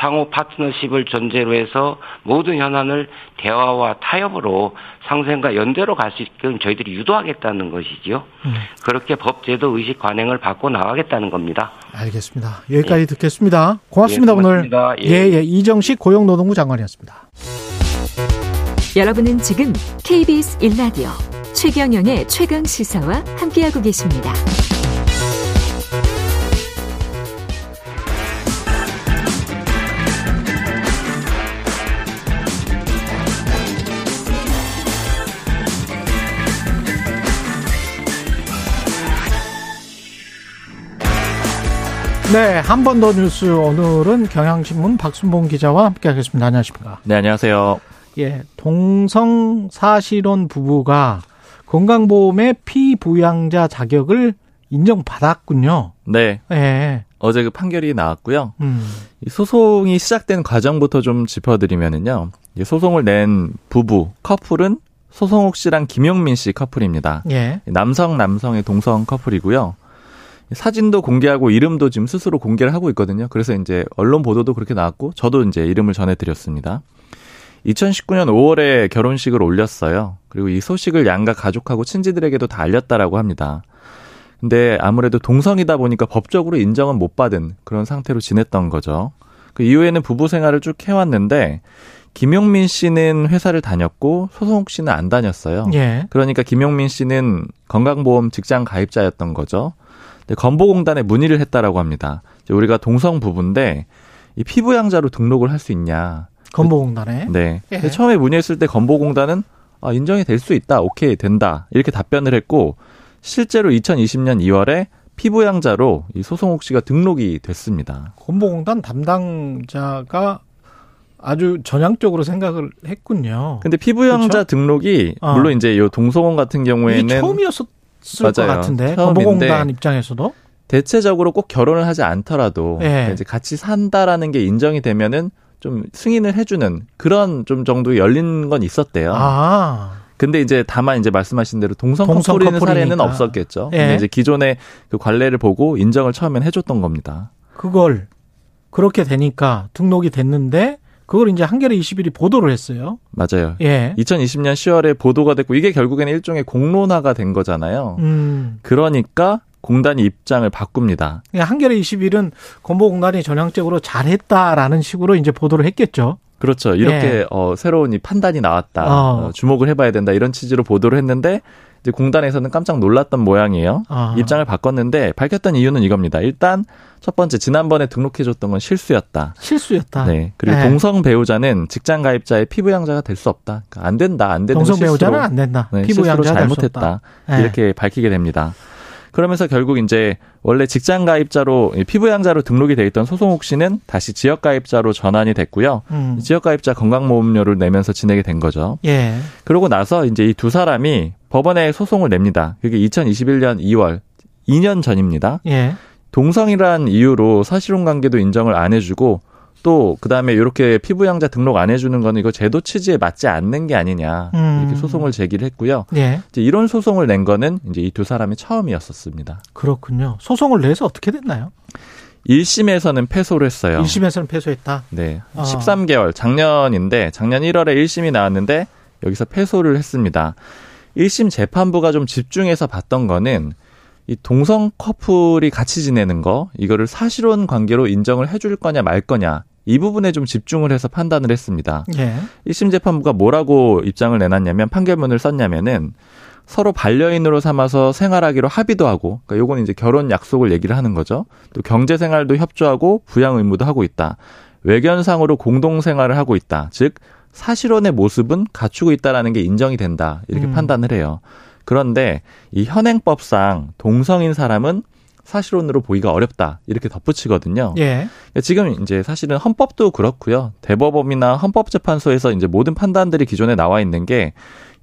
상호 파트너십을 전제로 해서 모든 현안을 대화와 타협으로 상생과 연대로 갈 수 있게끔 저희들이 유도하겠다는 것이지요. 음. 그렇게 법제도 의식 관행을 바꿔 나가겠다는 겁니다. 알겠습니다. 여기까지 듣겠습니다. 고맙습니다, 예, 오늘. 고맙습니다. 예. 예, 예. 이정식 고용노동부 장관이었습니다. 여러분은 지금 KBS 1라디오 최경영의 최강 시사와 함께하고 계십니다. 네, 한 번 더 뉴스 오늘은 경향신문 박순봉 기자와 함께하겠습니다. 안녕하십니까? 네, 안녕하세요. 예, 동성 사실혼 부부가 그 건강보험의 피부양자 자격을 인정받았군요. 네. 예. 어제 그 판결이 나왔고요. 음. 이 소송이 시작된 과정부터 좀 짚어드리면은요. 이 소송을 낸 부부 커플은 소송욱 씨랑 김용민 씨 커플입니다. 예. 남성 남성의 동성 커플이고요. 사진도 공개하고 이름도 지금 스스로 공개를 하고 있거든요. 그래서 이제 언론 보도도 그렇게 나왔고 저도 이제 이름을 전해드렸습니다. 2019년 5월에 결혼식을 올렸어요. 그리고 이 소식을 양가 가족하고 친지들에게도 다 알렸다라고 합니다. 근데 아무래도 동성이다 보니까 법적으로 인정은 못 받은 그런 상태로 지냈던 거죠. 그 이후에는 부부 생활을 쭉 해왔는데 김용민 씨는 회사를 다녔고 소송욱 씨는 안 다녔어요. 예. 그러니까 김용민 씨는 건강보험 직장 가입자였던 거죠. 근데 건보공단에 문의를 했다라고 합니다. 우리가 동성 부부인데 이 피부양자로 등록을 할 수 있냐. 건보공단에. 네. 예. 처음에 문의했을 때 건보공단은 아, 인정이 될 수 있다. 오케이, 된다. 이렇게 답변을 했고 실제로 2020년 2월에 피부양자로 이 소송욱 씨가 등록이 됐습니다. 건보공단 담당자가 아주 전향적으로 생각을 했군요. 근데 피부양자 그렇죠? 등록이 어. 물론 이제 요 동성원 같은 경우에는 이게 처음이었 을것 맞아요. 같은데 건보공단 입장에서도 대체적으로 꼭 결혼을 하지 않더라도 예. 이제 같이 산다라는 게 인정이 되면은 좀 승인을 해주는 그런 좀 정도 열린 건 있었대요. 아 근데 이제 다만 이제 말씀하신 대로 동성, 동성 커플인 사례는. 없었겠죠. 예. 근데 이제 기존의 그 관례를 보고 인정을 처음엔 해줬던 겁니다. 그걸 그렇게 되니까 등록이 됐는데 그걸 이제 한겨레 21이 보도를 했어요. 맞아요. 예. 2020년 10월에 보도가 됐고 이게 결국에는 일종의 공론화가 된 거잖아요. 음. 그러니까 공단이 입장을 바꿉니다. 그러니까 한겨레 21은 건보공단이 전향적으로 잘했다라는 식으로 이제 보도를 했겠죠. 그렇죠. 이렇게 예. 어, 새로운 이 판단이 나왔다. 어. 어, 주목을 해봐야 된다. 이런 취지로 보도를 했는데 이제 공단에서는 깜짝 놀랐던 모양이에요. 아. 입장을 바꿨는데 밝혔던 이유는 이겁니다. 일단 첫 번째 지난번에 등록해줬던 건 실수였다. 실수였다. 네. 그리고 네. 동성 배우자는 직장 가입자의 피부 양자가 될 수 없다. 그러니까 안 된다. 안 되는 동성 실수로, 배우자는 안 된다. 네, 피부 양자. 잘못했다. 네. 이렇게 밝히게 됩니다. 그러면서 결국 이제 원래 직장 가입자로 피부 양자로 등록이 돼 있던 소송욱 씨는 다시 지역 가입자로 전환이 됐고요. 음. 지역 가입자 건강보험료를 내면서 지내게 된 거죠. 예. 그러고 나서 이제 이 두 사람이 법원에 소송을 냅니다. 그게 2021년 2월 2년 전입니다. 예. 동성이란 이유로 사실혼 관계도 인정을 안 해주고 또 그다음에 이렇게 피부양자 등록 안 해주는 거는 이거 제도 취지에 맞지 않는 게 아니냐 음. 이렇게 소송을 제기를 했고요. 예. 이제 이런 소송을 낸 거는 이제 이 두 사람이 처음이었었습니다. 그렇군요. 소송을 내서 어떻게 됐나요? 1심에서는 패소를 했어요. 1심에서는 패소했다. 네. 아. 13개월 작년인데 작년 1월에 1심이 나왔는데 여기서 패소를 했습니다. 1심 재판부가 좀 집중해서 봤던 거는 이 동성 커플이 같이 지내는 거 이거를 사실혼 관계로 인정을 해줄 거냐 말 거냐 이 부분에 좀 집중을 해서 판단을 했습니다. 예. 1심 재판부가 뭐라고 입장을 내놨냐면 판결문을 썼냐면은 서로 반려인으로 삼아서 생활하기로 합의도 하고, 그러니까 요건 이제 결혼 약속을 얘기를 하는 거죠. 또 경제 생활도 협조하고 부양 의무도 하고 있다. 외견상으로 공동 생활을 하고 있다. 즉 사실혼의 모습은 갖추고 있다라는 게 인정이 된다. 이렇게 음. 판단을 해요. 그런데 이 현행법상 동성인 사람은 사실혼으로 보기가 어렵다. 이렇게 덧붙이거든요. 예. 지금 이제 사실은 헌법도 그렇고요. 대법원이나 헌법재판소에서 이제 모든 판단들이 기존에 나와 있는 게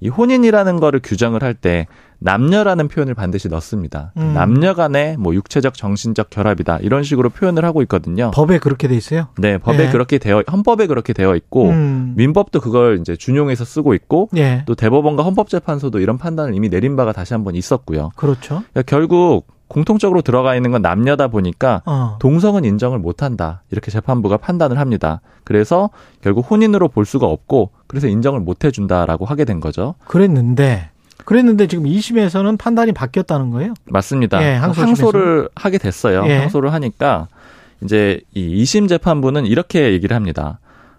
이 혼인이라는 거를 규정을 할 때 남녀라는 표현을 반드시 넣습니다. 음. 남녀 간의 뭐 육체적 정신적 결합이다. 이런 식으로 표현을 하고 있거든요. 법에 그렇게 돼 있어요. 네, 법에 예. 그렇게 되어 헌법에 그렇게 되어 있고 음. 민법도 그걸 이제 준용해서 쓰고 있고 예. 또 대법원과 헌법재판소도 이런 판단을 이미 내린 바가 다시 한번 있었고요. 그렇죠. 그러니까 결국 공통적으로 들어가 있는 건 남녀다 보니까 어. 동성은 인정을 못 한다. 이렇게 재판부가 판단을 합니다. 그래서 결국 혼인으로 볼 수가 없고 그래서 인정을 못 해준다라고 하게 된 거죠. 그랬는데 그랬는데 지금 2심에서는 판단이 바뀌었다는 거예요. 맞습니다. 예. 항소를 하게 됐어요. 예. 항소를 하니까 이제 이 2심 재판부는 이렇게 얘기를 합니다.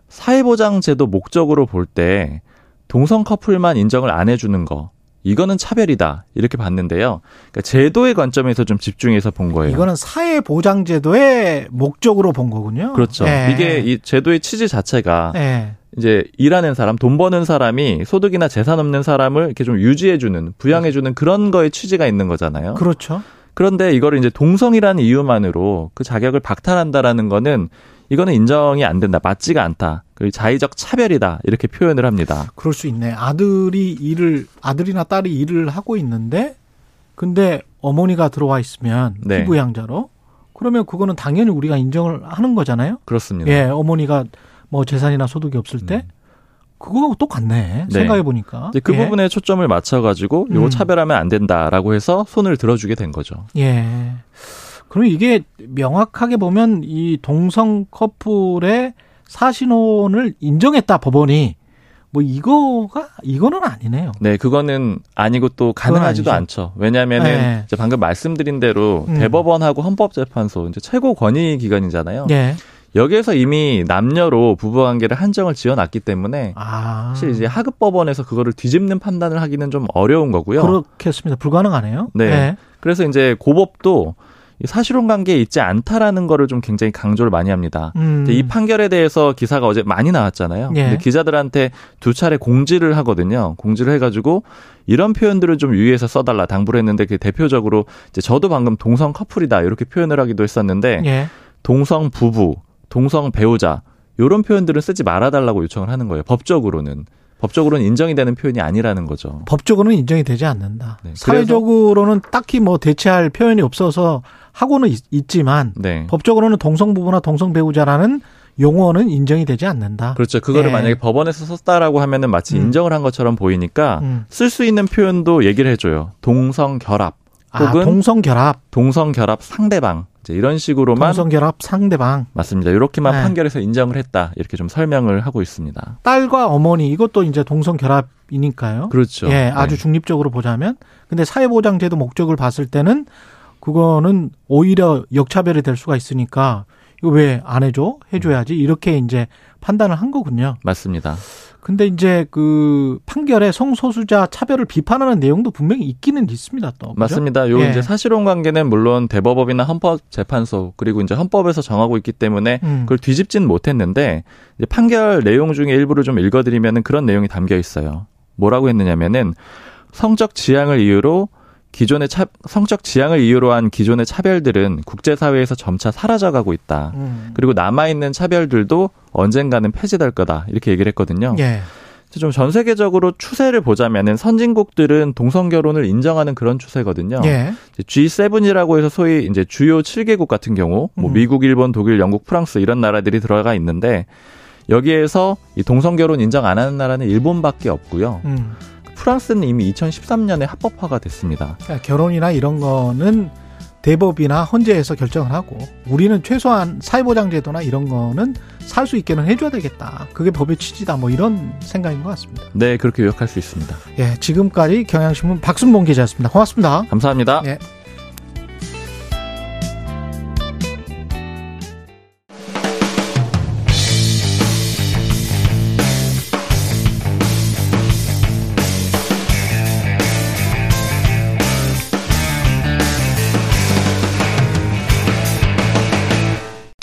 사회보장제도 목적으로 볼 때 동성 커플만 인정을 안 해주는 거 이거는 차별이다 이렇게 봤는데요. 그러니까 제도의 관점에서 좀 집중해서 본 거예요. 이거는 사회 보장 제도의 목적으로 본 거군요. 그렇죠. 예. 이게 이 제도의 취지 자체가 예. 이제 일하는 사람, 돈 버는 사람이 소득이나 재산 없는 사람을 이렇게 좀 유지해주는, 부양해주는 그런 거에 취지가 있는 거잖아요. 그렇죠. 그런데 이거를 이제 동성이라는 이유만으로 그 자격을 박탈한다라는 거는 이거는 인정이 안 된다. 맞지가 않다. 그리고 자의적 차별이다. 이렇게 표현을 합니다. 그럴 수 있네. 아들이 일을 아들이나 딸이 일을 하고 있는데 근데 어머니가 들어와 있으면 네. 피부양자로 그러면 그거는 당연히 우리가 인정을 하는 거잖아요. 그렇습니다. 예, 어머니가 뭐 재산이나 소득이 없을 때 그거하고 똑같네. 네. 생각해 보니까. 그 예. 부분에 초점을 맞춰 가지고 요거 음. 차별하면 안 된다라고 해서 손을 들어주게 된 거죠. 예. 그럼 이게 명확하게 보면 이 동성 커플의 사신혼을 인정했다 법원이 뭐 이거가 이거는 아니네요. 네, 그거는 아니고 또 가능하지도. 않죠. 왜냐하면은 네. 이제 방금 말씀드린 대로 음. 대법원하고 헌법재판소 이제 최고 권위 기관이잖아요. 예. 여기에서 이미 남녀로 부부관계를 한정을 지어놨기 때문에 아. 사실 이제 하급 법원에서 그거를 뒤집는 판단을 하기는 좀 어려운 거고요. 그렇겠습니다. 불가능하네요. 네. 예. 그래서 이제 고법도 이 사실혼 관계에 있지 않다라는 거를 좀 굉장히 강조를 많이 합니다. 음. 이 판결에 대해서 기사가 어제 많이 나왔잖아요. 예. 근데 기자들한테 두 차례 공지를 하거든요. 공지를 해가지고 이런 표현들을 좀 유의해서 써달라 당부를 했는데 그 대표적으로 이제 저도 방금 동성 커플이다 이렇게 표현을 하기도 했었는데 예. 동성 부부, 동성 배우자 이런 표현들은 쓰지 말아달라고 요청을 하는 거예요. 법적으로는 법적으로는 인정이 되는 표현이 아니라는 거죠. 법적으로는 인정이 되지 않는다. 네, 사회적으로는 딱히 뭐 대체할 표현이 없어서 하고는 있, 지만 네. 법적으로는 동성 부부나 동성 배우자라는 용어는 인정이 되지 않는다. 그렇죠. 그거를 예. 만약에 법원에서 썼다라고 하면은 마치 음. 인정을 한 것처럼 보이니까 음. 쓸수 있는 표현도 얘기를 해줘요. 동성 결합 아, 혹은 동성 결합, 동성 결합 상대방 이제 이런 식으로만 동성 결합 상대방, 맞습니다. 이렇게만 네. 판결에서 인정을 했다 이렇게 좀 설명을 하고 있습니다. 딸과 어머니 이것도 이제 동성 결합이니까요. 그렇죠. 예, 아주 네. 중립적으로 보자면 근데 사회보장제도 목적을 봤을 때는 그거는 오히려 역차별이 될 수가 있으니까 이거 왜 안 해줘? 해줘야지 이렇게 이제 판단을 한 거군요. 맞습니다. 근데 이제 그 판결에 성소수자 차별을 비판하는 내용도 분명히 있기는 있습니다. 또 그죠? 맞습니다. 요 예. 이제 사실혼 관계는 물론 대법원이나 헌법재판소 그리고 이제 헌법에서 정하고 있기 때문에 음. 그걸 뒤집진 못했는데 이제 판결 내용 중에 일부를 좀 읽어드리면은 그런 내용이 담겨 있어요. 뭐라고 했느냐면은 성적 지향을 이유로 기존의 차, 성적 지향을 이유로 한 기존의 차별들은 국제사회에서 점차 사라져가고 있다. 음. 그리고 남아있는 차별들도 언젠가는 폐지될 거다. 이렇게 얘기를 했거든요. 예. 좀전 세계적으로 추세를 보자면은 선진국들은 동성 결혼을 인정하는 그런 추세거든요. 예. G7이라고 해서 소위 이제 주요 7개국 같은 경우 뭐 음. 미국, 일본, 독일, 영국, 프랑스 이런 나라들이 들어가 있는데 여기에서 이 동성 결혼 인정 안 하는 나라는 일본밖에 없고요. 음. 프랑스는 이미 2013년에 합법화가 됐습니다. 그러니까 결혼이나 이런 거는 대법이나 헌재에서 결정을 하고 우리는 최소한 사회보장제도나 이런 거는 살 수 있게는 해줘야 되겠다. 그게 법의 취지다. 뭐 이런 생각인 것 같습니다. 네, 그렇게 요약할 수 있습니다. 예, 지금까지 경향신문 박순봉 기자였습니다. 고맙습니다. 감사합니다. 예.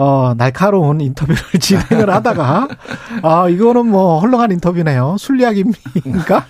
어, 날카로운 인터뷰를 *laughs* 진행을 하다가, 아, 이거는 뭐, 헐렁한 인터뷰네요. 술리학입니까?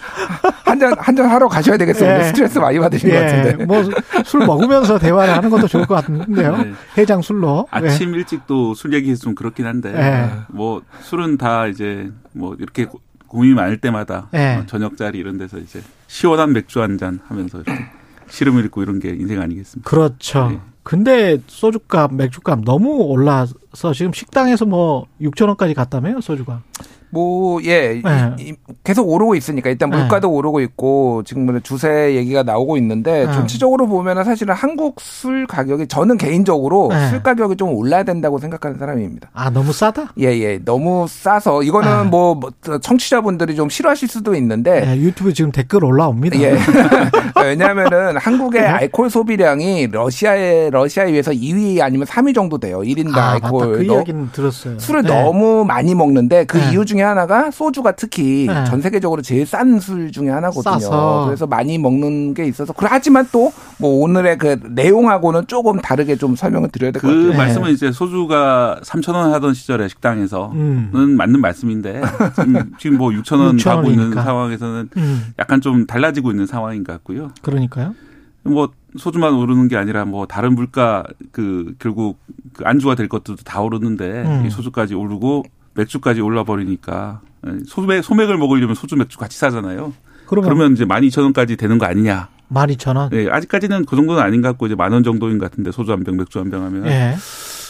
한 잔, 한잔 하러 가셔야 되겠어요. 오늘 스트레스 많이 받으신 것 같은데. 뭐, 술 먹으면서 대화를 하는 것도 좋을 것 같은데요. 네. 해장 술로. 아침 일찍 또 술 얘기해서 좀 그렇긴 한데 네. 뭐 술은 다 이제 뭐 이렇게 고- 고민이 많을 때마다 네. 어, 저녁 자리 이런 데서 이제 시원한 맥주 한 잔 하면서 이렇게 시름 읽고 이런 게 인생 아니겠습니까? 그렇죠. 네. 근데 소주값, 맥주값 너무 올라서 지금 식당에서 뭐 6천 원까지 갔다며요, 소주가. 뭐, 예, 네. 이- 계속 오르고 있으니까 일단 물가도 오르고 있고 지금 뭐 주세 얘기가 나오고 있는데 네. 전체적으로 보면은 사실은 한국 술 가격이 저는 개인적으로 네. 술 가격이 좀 올라야 된다고 생각하는 사람입니다. 아 너무 싸다? 예, 예. 너무 싸서 이거는 네. 뭐, 뭐 청취자분들이 좀 싫어하실 수도 있는데 예, 유튜브 지금 댓글 올라옵니다. 예. *laughs* *laughs* 왜냐하면은 한국의 알코올 소비량이 러시아에 러시아에 비해서 2위 아니면 3위 정도 돼요. 1인당 아. 알코올. 그 너- 이야기는 들었어요. 술을 네. 너무 많이 먹는데 그 네. 이유 중에 하나가 소주가 특히 네. 전 세계적으로 제일 싼 술 중에 하나거든요. 싸서. 그래서 많이 먹는 게 있어서 그- 하지만 또 뭐 오늘의 그 내용하고는 조금 다르게 좀 설명을 드려야 될것그 같아요. 말씀은 이제 소주가 3,000원 하던 시절에 식당에서는 음. 맞는 말씀인데 지금, 지금 뭐 6,000원 6,000원 가고 있는. 상황에서는 음. 약간 좀 달라지고 있는 상황인 것 같고요. 그러니까요. 뭐 소주만 오르는 게 아니라 뭐 다른 물가 그 결국 그 안주가 될 것들도 다 오르는데 음. 이 소주까지 오르고 맥주까지 올라 버리니까 소맥 소맥을 먹으려면 소주 맥주 같이 사잖아요. 그러면, 그러면 이제 12,000원까지 되는 거 아니냐. 12,000원. 예, 아직까지는 그 정도는 아닌 것 같고 이제 만 원 정도인 것 같은데 소주 한 병, 맥주 한 병 하면. 예.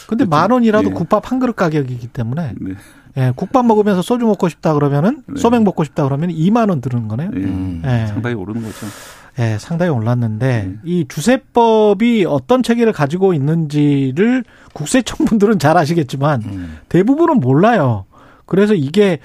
근데 만 원이라도 예. 국밥 한 그릇 가격이기 때문에 네. 예, 국밥 먹으면서 소주 먹고 싶다 그러면은 네. 소맥 먹고 싶다 그러면 2만 원 드는 거네요. 예. 예. 상당히 오르는 거죠. 예, 상당히 올랐는데 네. 이 주세법이 어떤 체계를 가지고 있는지를 국세청 분들은 잘 아시겠지만 음. 대부분은 몰라요. 그래서 이게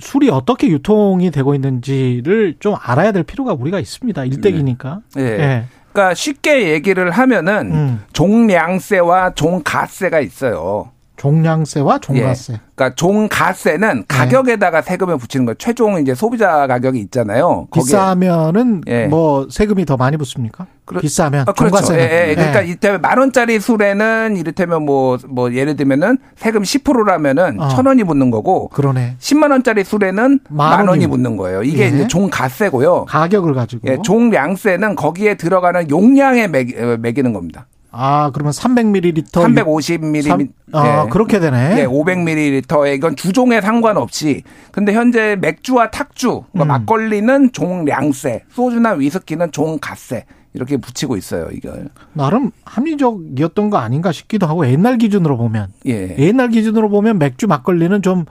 술이 어떻게 유통이 되고 있는지를 좀 알아야 될 필요가 우리가 있습니다. 일대기니까. 예. 예. 그러니까 쉽게 얘기를 하면은 음. 종량세와 종가세가 있어요. 종량세와 종가세. 그러니까 종가세는 가격에다가 세금을 붙이는 거예요. 최종 이제 소비자 가격이 있잖아요. 비싸면은 예. 뭐 세금이 더 많이 붙습니까? 비싸면 아, 그렇죠. 종가세는. 예, 예. 그러니까 예. 이때 만 원짜리 술에는 이를테면 뭐, 뭐 예를 들면은 세금 10%라면은 어. 천 원이 붙는 거고 그러네. 10만 원짜리 술에는 만 만 원이 원이 붙는 거예요. 이게 예. 이제 종가세고요. 가격을 가지고. 예, 종량세는 거기에 들어가는 용량에 매기, 어, 매기는 겁니다. 아, 그러면 300ml 350ml. 삼- 아, 그렇게 되네. 예, 500ml에 이건 주종에 상관없이. 근데 현재 맥주와 탁주, 그러니까 음. 막걸리는 종량세, 소주나 위스키는 종가세 이렇게 붙이고 있어요. 이걸. 나름 합리적이었던 거 아닌가 싶기도 하고 옛날 기준으로 보면 예. 옛날 기준으로 보면 맥주 막걸리는 좀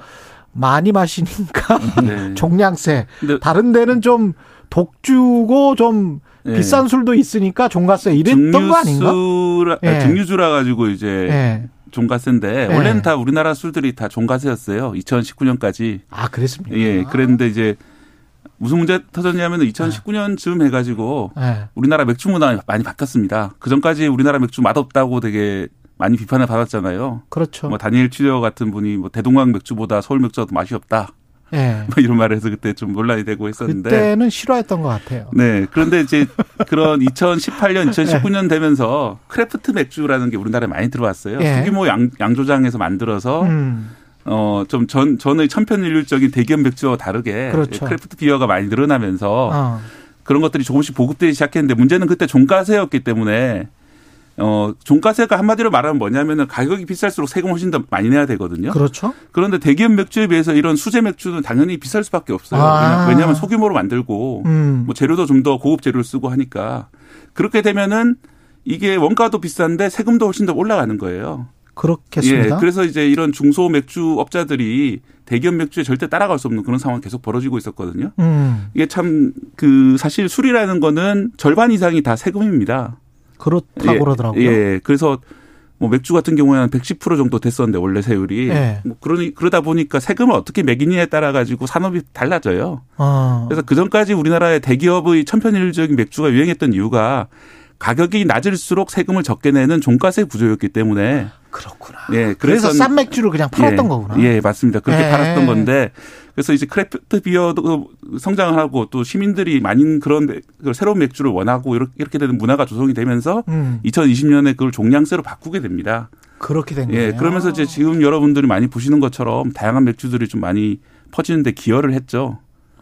많이 마시니까 *laughs* 네. 종량세 다른 데는 좀 독주고 좀 예. 비싼 술도 있으니까 종가세 이랬던 거 아닌가? 증류수라, 예. 아, 증류주라 가지고 이제 예. 종가세인데 예. 원래는 다 우리나라 술들이 다 종가세였어요. 2019년까지. 아 그랬습니까? 예, 그랬는데 이제 무슨 문제 터졌냐면 2019년쯤 해가지고 예. 우리나라 맥주 문화 많이 바뀌었습니다. 그 전까지 우리나라 맥주 맛없다고 되게 많이 비판을 받았잖아요. 그렇죠. 뭐 다니엘 취려 같은 분이 뭐 대동강 맥주보다 서울 맥주가 더 맛이 없다. 예. *laughs* 뭐 이런 말을 해서 그때 좀 논란이 되고 했었는데. 그때는 싫어했던 것 같아요. 네. 그런데 이제 그런 2018년, 2019년 되면서 craft 맥주라는 게 우리나라에 많이 들어왔어요. 예. 소규모 양, 양조장에서 만들어서 음. 어, 좀 전, 전의 천편일률적인 대기업 맥주와 다르게 그렇죠. craft beer가 많이 늘어나면서 어. 그런 것들이 조금씩 보급되기 시작했는데 문제는 그때 종가세였기 때문에 어, 종가세가 한마디로 말하면 뭐냐면은 가격이 비쌀수록 세금 훨씬 더 많이 내야 되거든요. 그렇죠. 그런데 대기업 맥주에 비해서 이런 수제 맥주는 당연히 비쌀 수밖에 없어요. 아. 왜냐하면 소규모로 만들고 음. 뭐 재료도 좀 더 고급 재료를 쓰고 하니까 그렇게 되면은 이게 원가도 비싼데 세금도 훨씬 더 올라가는 거예요. 그렇겠습니다. 예, 그래서 이제 이런 중소 맥주 업자들이 대기업 맥주에 절대 따라갈 수 없는 그런 상황이 계속 벌어지고 있었거든요. 음. 이게 참 그 사실 술이라는 거는 절반 이상이 다 세금입니다. 그렇다고 예, 그러더라고요. 예, 그래서 뭐 맥주 같은 경우에는 110% 정도 됐었는데 원래 세율이 예. 뭐 그러니 그러다 보니까 세금을 어떻게 매기느냐에 따라 가지고 산업이 달라져요. 어. 그래서 그 전까지 우리나라의 대기업의 천편일률적인 맥주가 유행했던 이유가 가격이 낮을수록 세금을 적게 내는 종가세 구조였기 때문에 그렇구나. 예, 그래서 그래서 싼 맥주를 그냥 팔았던 예, 거구나. 예, 맞습니다. 그렇게 예. 팔았던 건데 그래서 이제 craft beer도 성장을 하고 또 시민들이 많은 그런 새로운 맥주를 원하고 이렇게, 이렇게 되는 문화가 조성이 되면서 음. 2020년에 그걸 종량세로 바꾸게 됩니다. 그렇게 된 거예요. 예, 그러면서 이제 지금 여러분들이 많이 보시는 것처럼 다양한 맥주들이 좀 많이 퍼지는데 기여를 했죠.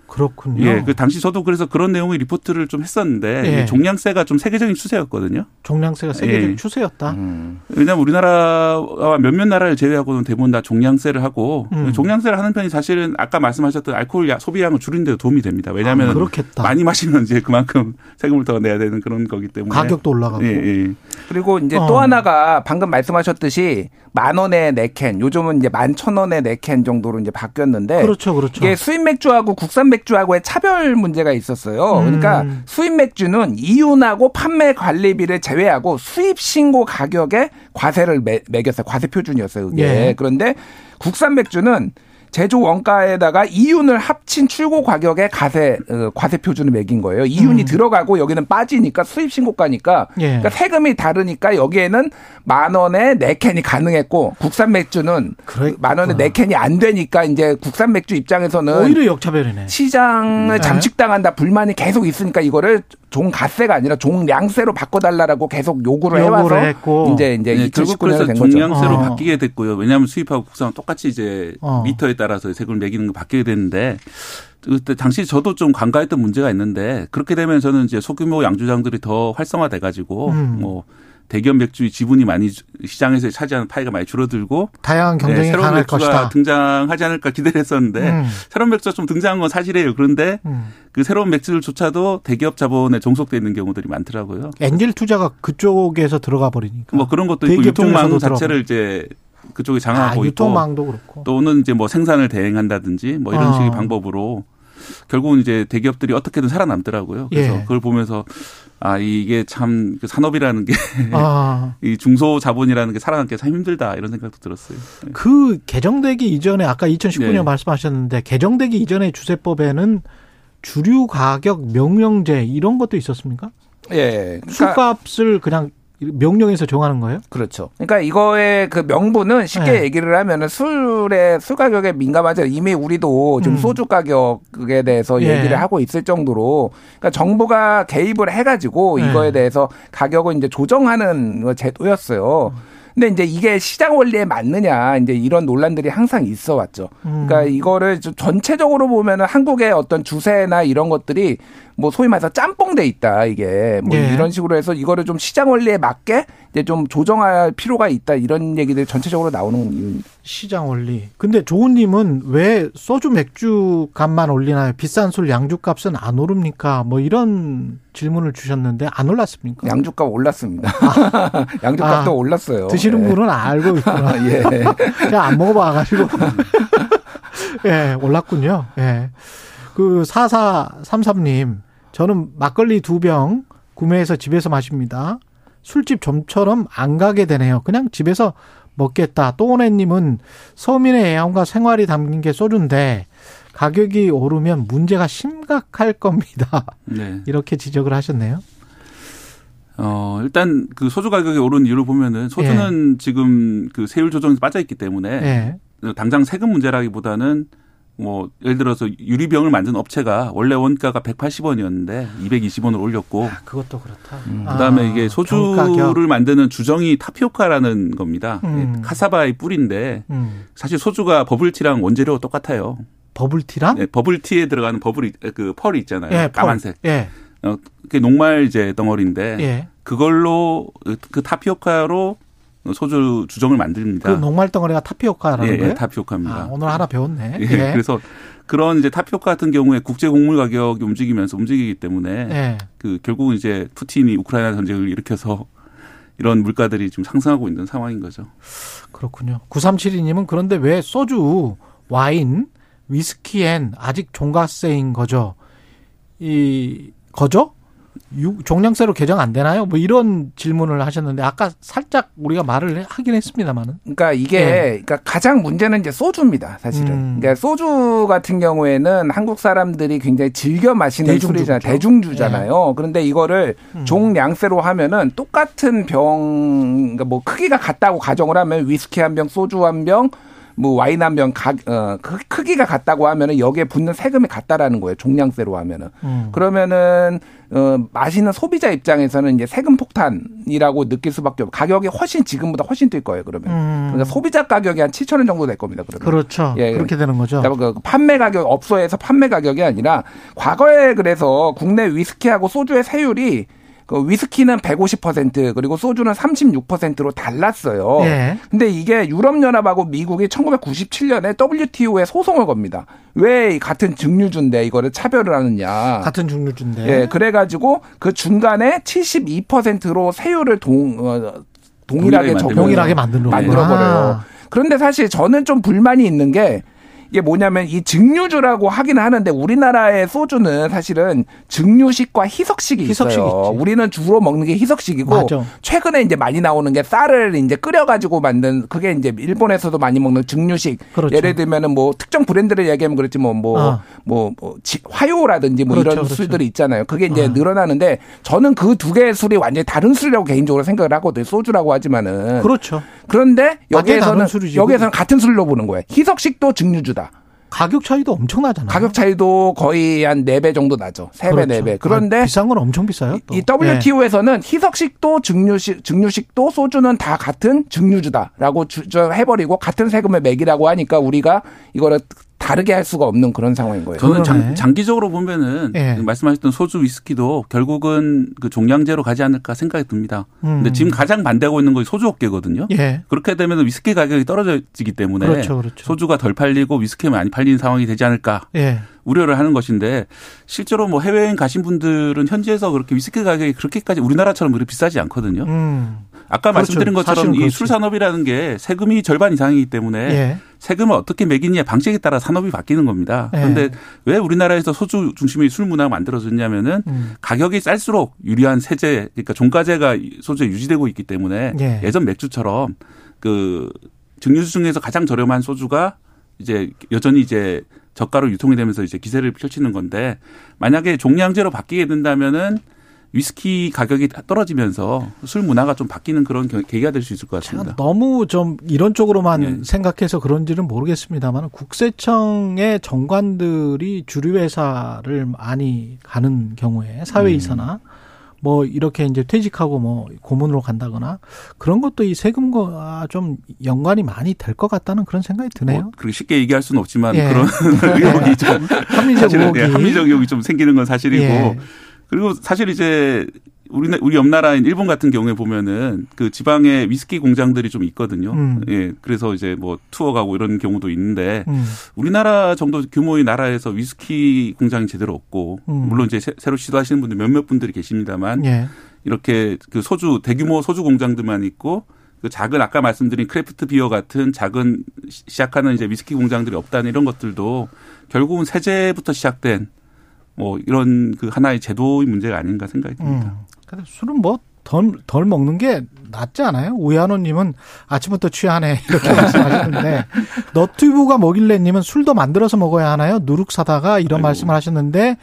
그렇군요. 예, 그 당시 저도 그래서 그런 내용의 리포트를 좀 했었는데 예. 종량세가 좀 세계적인 추세였거든요. 종량세가 세계적 예. 추세였다. 음. 왜냐하면 우리나라와 몇몇 나라를 제외하고는 대부분 다 종량세를 하고 음. 종량세를 하는 편이 사실은 아까 말씀하셨던 알코올 야- 소비량을 줄이는 데 도움이 됩니다. 왜냐하면 아. 많이 마시면 이제 그만큼 세금을 더 내야 되는 그런 거기 때문에 가격도 올라가고. 예, 예. 그리고 이제 어. 또 하나가 방금 말씀하셨듯이 만 원에 네 캔, 요즘은 이제 만 천 원에 네 캔 정도로 이제 바뀌었는데 그렇죠, 그렇죠. 이게 수입 맥주하고 국산 맥주 하고의 차별 문제가 있었어요. 음. 그러니까 수입 맥주는 이윤하고 판매 관리비를 제외하고 수입 신고 가격에 과세를 매, 매겼어요. 과세 표준이었어요. 그게. 예. 그런데 국산 맥주는 제조 원가에다가 이윤을 합친 출고 가격에 가세 어, 과세 표준을 매긴 거예요. 이윤이 음. 들어가고 여기는 빠지니까 수입 신고가니까 예. 그러니까 세금이 다르니까 여기에는 만 원에 네 캔이 가능했고 국산 맥주는 만 원에 네 캔이 안 되니까 이제 국산 맥주 입장에서는 오히려 역차별이네. 시장을 네. 잠식당한다 불만이 계속 있으니까 이거를 종가세가 아니라 종량세로 바꿔달라고 계속 요구를 요구를 해와서 했고. 이제 이제 예, 결국 2019년에 그래서 된 거죠. 종량세로 어. 바뀌게 됐고요. 왜냐하면 수입하고 국산은 똑같이 이제 어. 미터에 따라서 세금을 매기는 거 바뀌게 됐는데 그때 당시 저도 좀 간과했던 문제가 있는데 그렇게 되면 저는 이제 소규모 양주장들이 더 활성화돼 가지고 음. 뭐 대기업 맥주의 지분이 많이 시장에서 차지하는 파이가 많이 줄어들고 다양한 경쟁이 네, 새로운 맥주가 것이다. 등장하지 않을까 기대를 했었는데 음. 새로운 맥주가 좀 등장한 건 사실이에요. 그런데 음. 그 새로운 맥주들조차도 대기업 자본에 종속돼 있는 경우들이 많더라고요. 엔젤 투자가 그쪽에서 들어가 버리니까. 뭐 그런 것도 있고 유통망 자체를 이제 그쪽에 아, 장악하고 있고 유통망도 그렇고. 또는 이제 뭐 생산을 대행한다든지 뭐 이런 어. 식의 방법으로 결국은 이제 대기업들이 어떻게든 살아남더라고요. 그래서 예. 그걸 보면서 아 이게 참그 산업이라는 게 *laughs* 이 아. 중소 자본이라는 게 살아남기 참 힘들다 이런 생각도 들었어요. 네. 그 개정되기 이전에 아까 2019년 네. 말씀하셨는데 개정되기 이전에 주세법에는 주류 가격 명령제 이런 것도 있었습니까? 예. 그러니까 술값을 그냥 명령해서 정하는 거예요? 그렇죠. 그러니까 이거의 그 명분은 쉽게 네. 얘기를 하면은 술의 술 가격에 민감하지 않아요. 이미 우리도 지금 음. 소주 가격에 대해서 예. 얘기를 하고 있을 정도로 그러니까 정부가 개입을 해가지고 네. 이거에 대해서 가격을 이제 조정하는 거 제도였어요. 근데 이제 이게 시장 원리에 맞느냐 이제 이런 논란들이 항상 있어 왔죠. 음. 그러니까 이거를 좀 전체적으로 보면은 한국의 어떤 주세나 이런 것들이 뭐 소위 말해서 짬뽕돼 있다 이게 뭐 예. 이런 식으로 해서 이거를 좀 시장 원리에 맞게 이제 좀 조정할 필요가 있다 이런 얘기들 전체적으로 나오는 이유입니다. 시장 원리. 근데 조은님은 왜 소주 맥주 값만 올리나요? 비싼 술 양주 값은 안 오릅니까? 뭐 이런 질문을 주셨는데 안 올랐습니까? 양주값 올랐습니다. *laughs* 양주값도 아, 올랐어요. 드시는 예. 분은 알고 있구나. *laughs* 예. *laughs* 제가 안 먹어봐가지고. 예, 올랐군요. 예. 그 4433님, 저는 막걸리 두 병 구매해서 집에서 마십니다. 술집 좀처럼 안 가게 되네요. 그냥 집에서 먹겠다. 또오네님은 서민의 애환과 생활이 담긴 게 소주인데 가격이 오르면 문제가 심각할 겁니다. *laughs* 네. 이렇게 지적을 하셨네요. 어, 일단 그 소주 가격이 오른 이유를 보면은 소주는 지금 그 세율 조정에서 빠져 있기 때문에 예. 당장 세금 문제라기보다는 뭐 예를 들어서 유리병을 만든 업체가 원래 원가가 180원이었는데 220원을 올렸고 그것도 그렇다. 그다음에 아, 이게. 소주를 만드는 주정이 타피오카라는 겁니다. 음. 예, 카사바의 뿌리인데 음. 사실 소주가 버블티랑 원재료 똑같아요. 버블티랑? 네, 버블티에 들어가는 버블이 그 펄이 있잖아요. 예, 펄. 까만색. 예. 어, 그게 녹말제 덩어리인데 예. 그걸로 그 타피오카로 소주 주정을 만듭니다. 그 녹말 덩어리가 타피오카라는 예, 거예요? 예, 타피오카입니다. 아, 오늘 하나 배웠네. 예, 예. 그래서 그런 이제 타피오카 같은 경우에 국제 곡물 가격이 움직이면서 움직이기 때문에 예. 그 결국은 이제 푸틴이 우크라이나 전쟁을 일으켜서 이런 물가들이 좀 상승하고 있는 상황인 거죠. 그렇군요. 9372님은 그런데 왜 소주, 와인, 위스키엔 아직 종가세인 거죠? 이, 거죠? 유- 종량세로 개정 안 되나요? 뭐 이런 질문을 하셨는데 아까 살짝 우리가 말을 하긴 했습니다만은. 그러니까 이게 예. 그러니까 가장 문제는 이제 소주입니다, 사실은. 음. 그러니까 소주 같은 경우에는 한국 사람들이 굉장히 즐겨 마시는 대중주죠. 술이잖아요. 대중주잖아요. 그런데 이거를 음. 종량세로 하면은 똑같은 병, 그러니까 뭐 크기가 같다고 가정을 하면 위스키 한 병, 소주 한 병, 뭐 와인 한병 어, 크기가 같다고 하면은 여기에 붙는 세금이 같다라는 거예요. 종량세로 하면은. 음. 그러면은 어, 마시는 소비자 입장에서는 이제 세금 폭탄이라고 느낄 수밖에 없고 가격이 훨씬 지금보다 훨씬 뛸 거예요. 그러면 음. 그러니까 소비자 가격이 한 7천 원 정도 될 겁니다. 그러면 그렇죠. 예, 그렇게 되는 거죠. 그 판매 가격 업소에서 판매 가격이 아니라 과거에 그래서 국내 위스키하고 소주의 세율이 그 위스키는 150% 그리고 소주는 36%로 달랐어요. 예. 근데 이게 유럽연합하고 미국이 1997년에 WTO에 소송을 겁니다. 왜 같은 증류주인데 이거를 차별을 하느냐. 같은 증류주인데. 예, 그래가지고 그 중간에 72%로 세율을 동, 어, 동일하게 적용, 동일하게 만들어 버려요. 그런데 사실 저는 좀 불만이 있는 게 이게 뭐냐면 이 증류주라고 하긴 하는데 우리나라의 소주는 사실은 증류식과 희석식이 있어요. 희석식 우리는 주로 먹는 게 희석식이고 맞아. 최근에 이제 많이 나오는 게 쌀을 이제 끓여 가지고 만든 그게 이제 일본에서도 많이 먹는 증류식. 그렇죠. 예를 들면은 뭐 특정 브랜드를 얘기하면 그렇지 뭐뭐뭐 아. 뭐, 뭐 화요라든지 뭐 그렇죠, 이런 그렇죠. 술들이 있잖아요. 그게 이제 아. 늘어나는데 저는 그 두 개의 술이 완전히 다른 술이라고 개인적으로 생각을 하거든요. 소주라고 하지만은. 그렇죠. 그런데 여기에서는 여기에서는 같은 술로 보는 거예요. 희석식도 증류주다. 가격 차이도 엄청나잖아요. 가격 차이도 거의 한 4배 정도 나죠. 3배, 그렇죠. 4배. 그런데 아, 비싼 건 엄청 비싸요. 또. 이 WTO에서는 네. 희석식도 증류식 증류식도 소주는 다 같은 증류주다라고 주, 해버리고 같은 세금을 매기라고 하니까 우리가 이거를 다르게 할 수가 없는 그런 상황인 거예요. 저는 장, 장기적으로 보면은 예. 말씀하셨던 소주 위스키도 결국은 그 종량제로 가지 않을까 생각이 듭니다. 음. 근데 지금 가장 반대하고 있는 것이 소주 업계거든요. 예. 그렇게 되면 위스키 가격이 떨어지기 때문에 그렇죠, 그렇죠. 소주가 덜 팔리고 위스키가 많이 팔리는 상황이 되지 않을까 예. 우려를 하는 것인데 실제로 뭐 해외여행 가신 분들은 현지에서 그렇게 위스키 가격이 그렇게까지 우리나라처럼 그렇게 비싸지 않거든요. 음. 아까 그렇죠. 말씀드린 것처럼 이 술 산업이라는 게 세금이 절반 이상이기 때문에 예. 세금을 어떻게 매기느냐 방식에 따라 산업이 바뀌는 겁니다. 예. 그런데 왜 우리나라에서 소주 중심의 술 문화가 만들어졌냐면은 음. 가격이 쌀수록 유리한 세제 그러니까 종가제가 소주에 유지되고 있기 때문에 예. 전 맥주처럼 그 증류수 중에서 가장 저렴한 소주가 이제 여전히 이제 저가로 유통이 되면서 이제 기세를 펼치는 건데 만약에 종량제로 바뀌게 된다면은 위스키 가격이 떨어지면서 술 문화가 좀 바뀌는 그런 계기가 될 수 있을 것 같습니다. 너무 좀 이런 쪽으로만 네. 생각해서 그런지는 모르겠습니다만 국세청의 정관들이 주류 회사를 많이 가는 경우에 사회이사나 음. 뭐 이렇게 이제 퇴직하고 뭐 고문으로 간다거나 그런 것도 이 세금과 좀 연관이 많이 될 것 같다는 그런 생각이 드네요. 뭐 그렇게 쉽게 얘기할 수는 없지만 예. 그런 *laughs* 의혹이 좀 *laughs* 합리적 의혹이 합리적 의혹이 좀 생기는 건 사실이고 예. 그리고 사실 이제 우리 우리 옆 나라인 일본 같은 경우에 보면은 그 지방에 위스키 공장들이 좀 있거든요. 음. 예. 그래서 이제 뭐 투어 가고 이런 경우도 있는데 음. 우리나라 정도 규모의 나라에서 위스키 공장이 제대로 없고 음. 물론 이제 새로 시도하시는 분들 몇몇 분들이 계십니다만 예. 이렇게 그 소주 대규모 소주 공장들만 있고 그 작은 아까 말씀드린 craft beer 같은 작은 시작하는 이제 위스키 공장들이 없다는 이런 것들도 결국은 세제부터 시작된 뭐 이런 그 하나의 제도의 문제가 아닌가 생각이 듭니다. 음. 근데 술은 뭐 덜, 덜 먹는 게 낫지 않아요? 우야노님은 아침부터 취하네. *laughs* 이렇게 말씀하셨는데, 너튜브가 뭐길래님은 술도 만들어서 먹어야 하나요? 누룩 사다가 이런 아이고. 말씀을 하셨는데,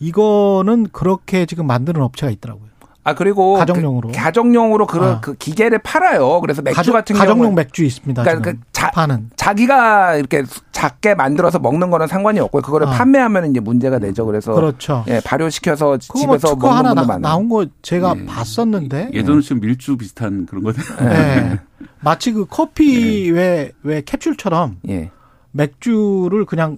이거는 그렇게 지금 만드는 업체가 있더라고요. 아 그리고 가정용으로 그, 가정용으로 그런 아. 그 기계를 팔아요. 그래서 맥주 가정, 같은 경우 가정용 맥주 있습니다. 그러니까 그 자, 파는 자기가 이렇게 작게 만들어서 먹는 거는 상관이 없고 그거를 아. 판매하면 이제 문제가 되죠. 그래서 그렇죠. 예, 발효시켜서 집에서 뭐 먹는 분도 많아요. 나온 거 제가 예. 봤었는데 예전에 지금 밀주 비슷한 그런 거네. 예. 마치 그 커피 왜왜 왜 캡슐처럼 예. 맥주를 그냥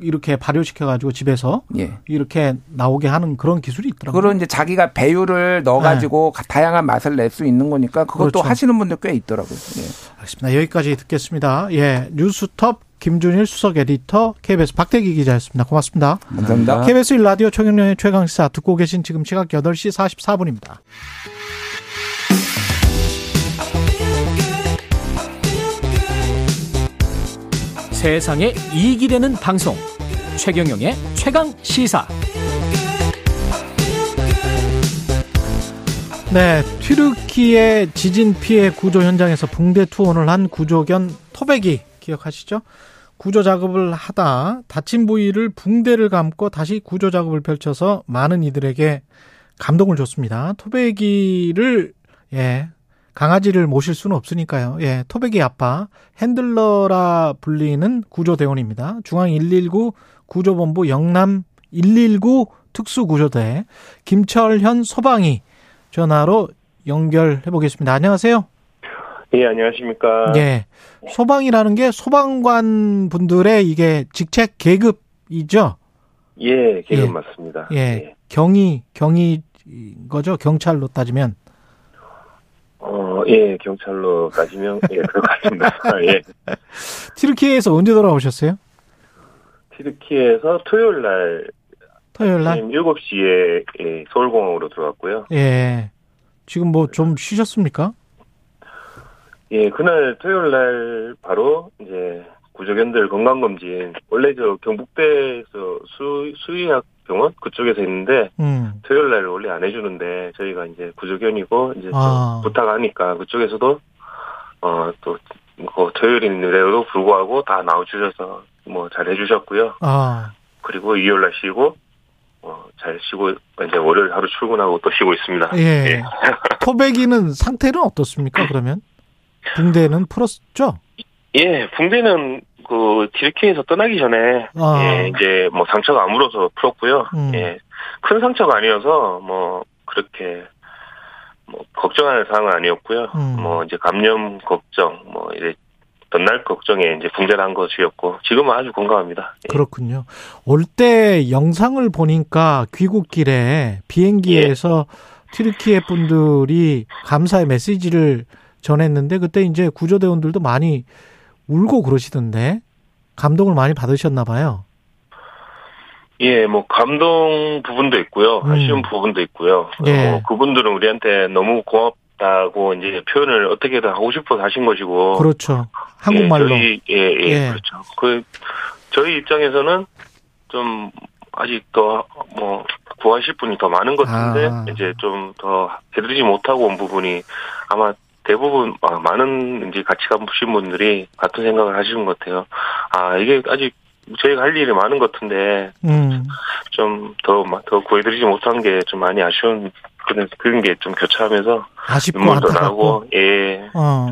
이렇게 발효시켜가지고 집에서 예. 이렇게 나오게 하는 그런 기술이 있더라고요. 그런 이제 자기가 배율을 넣어가지고 네. 다양한 맛을 낼 수 있는 거니까 그것도 그렇죠. 하시는 분들 꽤 있더라고요. 예. 알겠습니다. 여기까지 듣겠습니다. 예, 뉴스톱 김준일 수석 에디터 KBS 박대기 기자였습니다. 고맙습니다. 감사합니다. KBS 일라디오 최경련의 최강시사 듣고 계신 지금 시각 8시 44분입니다. 세상에 이익이 되는 방송 최경영의 최강 시사 네, 튀르키의 지진 피해 구조 현장에서 붕대 투혼을 한 구조견 토백이 기억하시죠? 구조 작업을 하다 다친 부위를 붕대를 감고 다시 구조 작업을 펼쳐서 많은 이들에게 감동을 줬습니다. 토백이를 예 강아지를 모실 수는 없으니까요. 예, 토백이 아빠 핸들러라 불리는 구조대원입니다. 중앙 119 구조본부 영남 119 특수구조대 김철현 소방이 전화로 연결해 보겠습니다. 안녕하세요. 예, 안녕하십니까. 예. 소방이라는 게 소방관 분들의 이게 직책 계급이죠? 예, 계급 예. 맞습니다. 예. 예. 경위, 경위 거죠? 경찰로 따지면. 어, 예, 경찰로 따지면, 예, 그럴 것 같습니다. *laughs* 예. 티르키에서 언제 돌아오셨어요? 티르키에서 토요일 날. 토요일 날? 7시에, 예, 서울공항으로 들어왔고요. 예. 지금 뭐 좀 쉬셨습니까? 예, 그날 토요일 날 바로 이제 구조견들 건강검진, 원래 저 경북대에서 수, 수의학 병원 그쪽에서 있는데 음. 토요일 날 원래 안 해주는데 저희가 이제 구조견이고 이제 아. 부탁하니까 그쪽에서도 어또 그 토요일인데도 불구하고 다 나와주셔서 뭐 잘 해주셨고요. 아. 그리고 일요일 날 쉬고 어, 잘 쉬고 이제 월요일 하루 출근하고 또 쉬고 있습니다. 예. 예. *laughs* 토백이는 상태는 어떻습니까? 그러면 붕대는 풀었죠? 예, 붕대는 그 디르키에서 떠나기 전에 아. 예, 이제 뭐 상처가 아물어서 풀었고요. 음. 예, 큰 상처가 아니어서 뭐 그렇게 뭐 걱정할 사항은 아니었고요. 음. 뭐 이제 감염 걱정, 뭐 이제 전날 걱정에 이제 붕대를 한 것이었고 지금은 아주 건강합니다. 예. 그렇군요. 올 때 영상을 보니까 귀국길에 비행기에서 예. 튀르키예 분들이 감사의 메시지를 전했는데 그때 이제 구조대원들도 많이 울고 그러시던데 감동을 많이 받으셨나 봐요. 예, 뭐 감동 부분도 있고요, 음. 아쉬운 부분도 있고요. 예. 어, 그분들은 우리한테 너무 고맙다고 이제 표현을 어떻게든 하고 싶어서 하신 것이고. 그렇죠. 한국말로. 예, 저희, 예, 예, 예, 그렇죠. 그 저희 입장에서는 좀 아직 더뭐 구하실 분이 더 많은 것 같은데 아. 이제 좀 더 해드리지 못하고 온 부분이 아마 대부분 아, 많은 이제 같이 가보신 분들이 같은 생각을 하시는 것 같아요. 아 이게 아직 저희가 할 일이 많은 것 같은데 음. 좀더더 더 구해드리지 못한 게 좀 많이 아쉬운 그런 그런 게 좀 교차하면서 아쉽고 눈물도 나고 예. 어.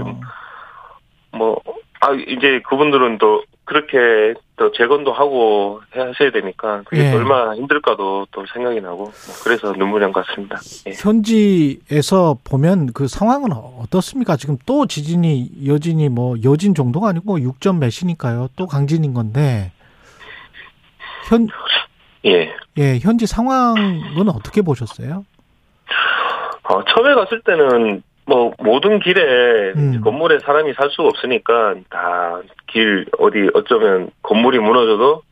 좀뭐 아 이제 그분들은 또 그렇게 또 재건도 하고 하셔야 되니까 그게 예. 얼마나 힘들까도 또 생각이 나고 뭐 그래서 눈물이 난것 같습니다. 예. 현지에서 보면 그 상황은 어떻습니까? 지금 또 지진이 여진이 뭐 여진 정도가 아니고 6점 뭐 몇이니까요. 또 강진인 건데 현 예. 예, 현지 상황은 어떻게 보셨어요? 어, 처음에 갔을 때는 뭐 모든 길에 음. 건물에 사람이 살 수가 없으니까 다 길 어디 어쩌면 건물이 무너져도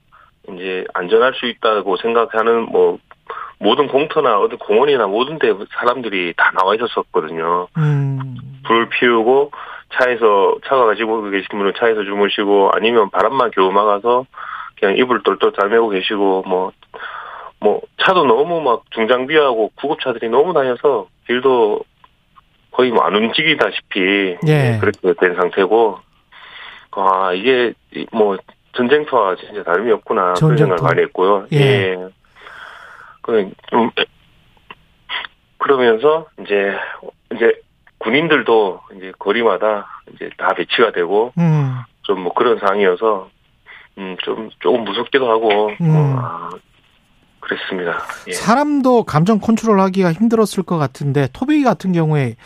이제 안전할 수 있다고 생각하는 뭐 모든 공터나 어디 공원이나 모든 데 사람들이 다 나와 있었었거든요. 음. 불 피우고 차에서 차가 가지고 계신 분은 차에서 주무시고 아니면 바람만 겨우 막아서 그냥 이불 똘똘 달매고 계시고 뭐뭐 뭐 차도 너무 막 중장비하고 구급차들이 너무 다녀서 길도 거의 뭐 안 움직이다시피 예. 그렇게 된 상태고 아 이게 뭐 전쟁터와 진짜 다름이 없구나 전쟁터. 그런 생각을 많이 했고요. 예. 예. 그좀 그러면서 이제 이제 군인들도 이제 거리마다 이제 다 배치가 되고 음. 좀뭐 그런 상황이어서 음 좀 조금 무섭기도 하고 음. 뭐, 아, 그랬습니다. 예. 사람도 감정 컨트롤하기가 힘들었을 것 같은데 토비 같은 경우에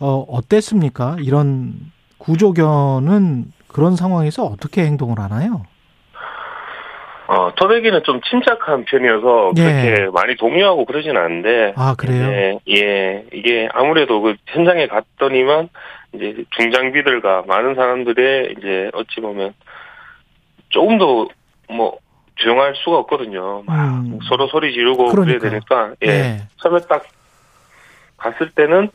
어 어땠습니까? 이런 구조견은 그런 상황에서 어떻게 행동을 하나요? 어, 토백이는 좀 침착한 편이어서 예. 그렇게 많이 동요하고 그러진 않은데. 아, 그래요? 예, 예. 이게 아무래도 그 현장에 갔더니만 이제 중장비들과 많은 사람들의 이제 어찌 보면 조금 더 뭐 조용할 수가 없거든요. 음. 서로 소리 지르고 그러니까. 그래야 되니까. 예. 예. 처음에 딱 갔을 때는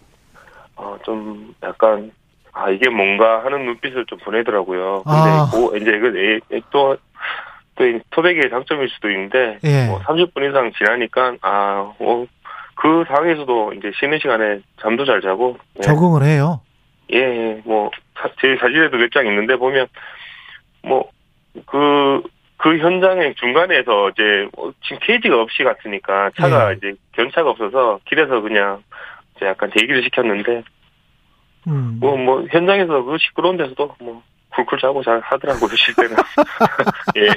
어, 좀 약간 아 이게 뭔가 하는 눈빛을 좀 보내더라고요. 근데 아. 그 이제 그 또 또 토백의 장점일 수도 있는데 예. 뭐 30분 이상 지나니까 아뭐그 상황에서도 이제 쉬는 시간에 잠도 잘 자고 네. 적응을 해요. 예, 예. 뭐 제 사진에도 몇 장 있는데 보면 뭐 그 그 현장의 중간에서 이제 뭐 지금 케이지가 없이 갔으니까 차가 예. 이제 견차가 없어서 길에서 그냥 이제 약간 대기를 시켰는데 음. 뭐, 뭐, 현장에서 그 시끄러운 데서도 뭐, 쿨쿨 자고 잘 하더라고요, 쉴 때는. *laughs* 예.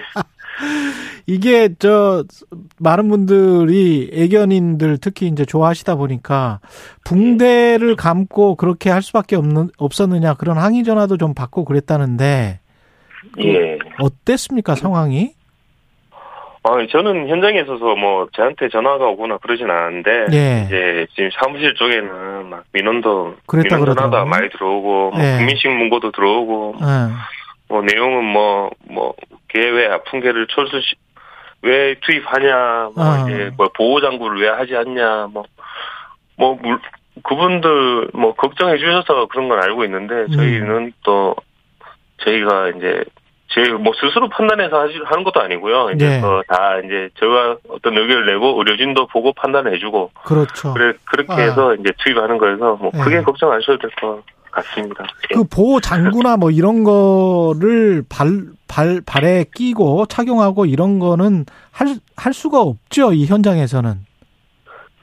이게, 저, 많은 분들이 애견인들 특히 이제 좋아하시다 보니까 붕대를 감고 그렇게 할 수밖에 없는, 없었느냐 그런 항의 전화도 좀 받고 그랬다는데. 그 예. 어땠습니까, 상황이? 아, 저는 현장에 있어서 뭐 저한테 전화가 오거나 그러진 않았는데 예. 이제 지금 사무실 쪽에는 막 민원도 민원 전화가 많이 들어오고 뭐 예. 국민식 문고도 들어오고 예. 뭐 내용은 뭐뭐개왜 아픈 개를 철수 왜 투입하냐 뭐 아. 이제 뭐 보호 장구를 왜 하지 않냐 뭐뭐 뭐, 그분들 뭐 걱정해 주셔서 그런 건 알고 있는데 저희는 음. 또 저희가 이제 제뭐 스스로 판단해서 하시, 하는 것도 아니고요. 이제 네. 다 이제 저가 어떤 의견을 내고 의료진도 보고 판단해주고 그렇죠. 그래 그렇게 아. 해서 이제 투입하는 거여서 뭐 네. 크게 걱정 안 하셔도 될 것 같습니다. 예. 그 보호 장구나 뭐 이런 거를 발, 발, 발에 끼고 착용하고 이런 거는 할, 할 수가 없죠. 이 현장에서는.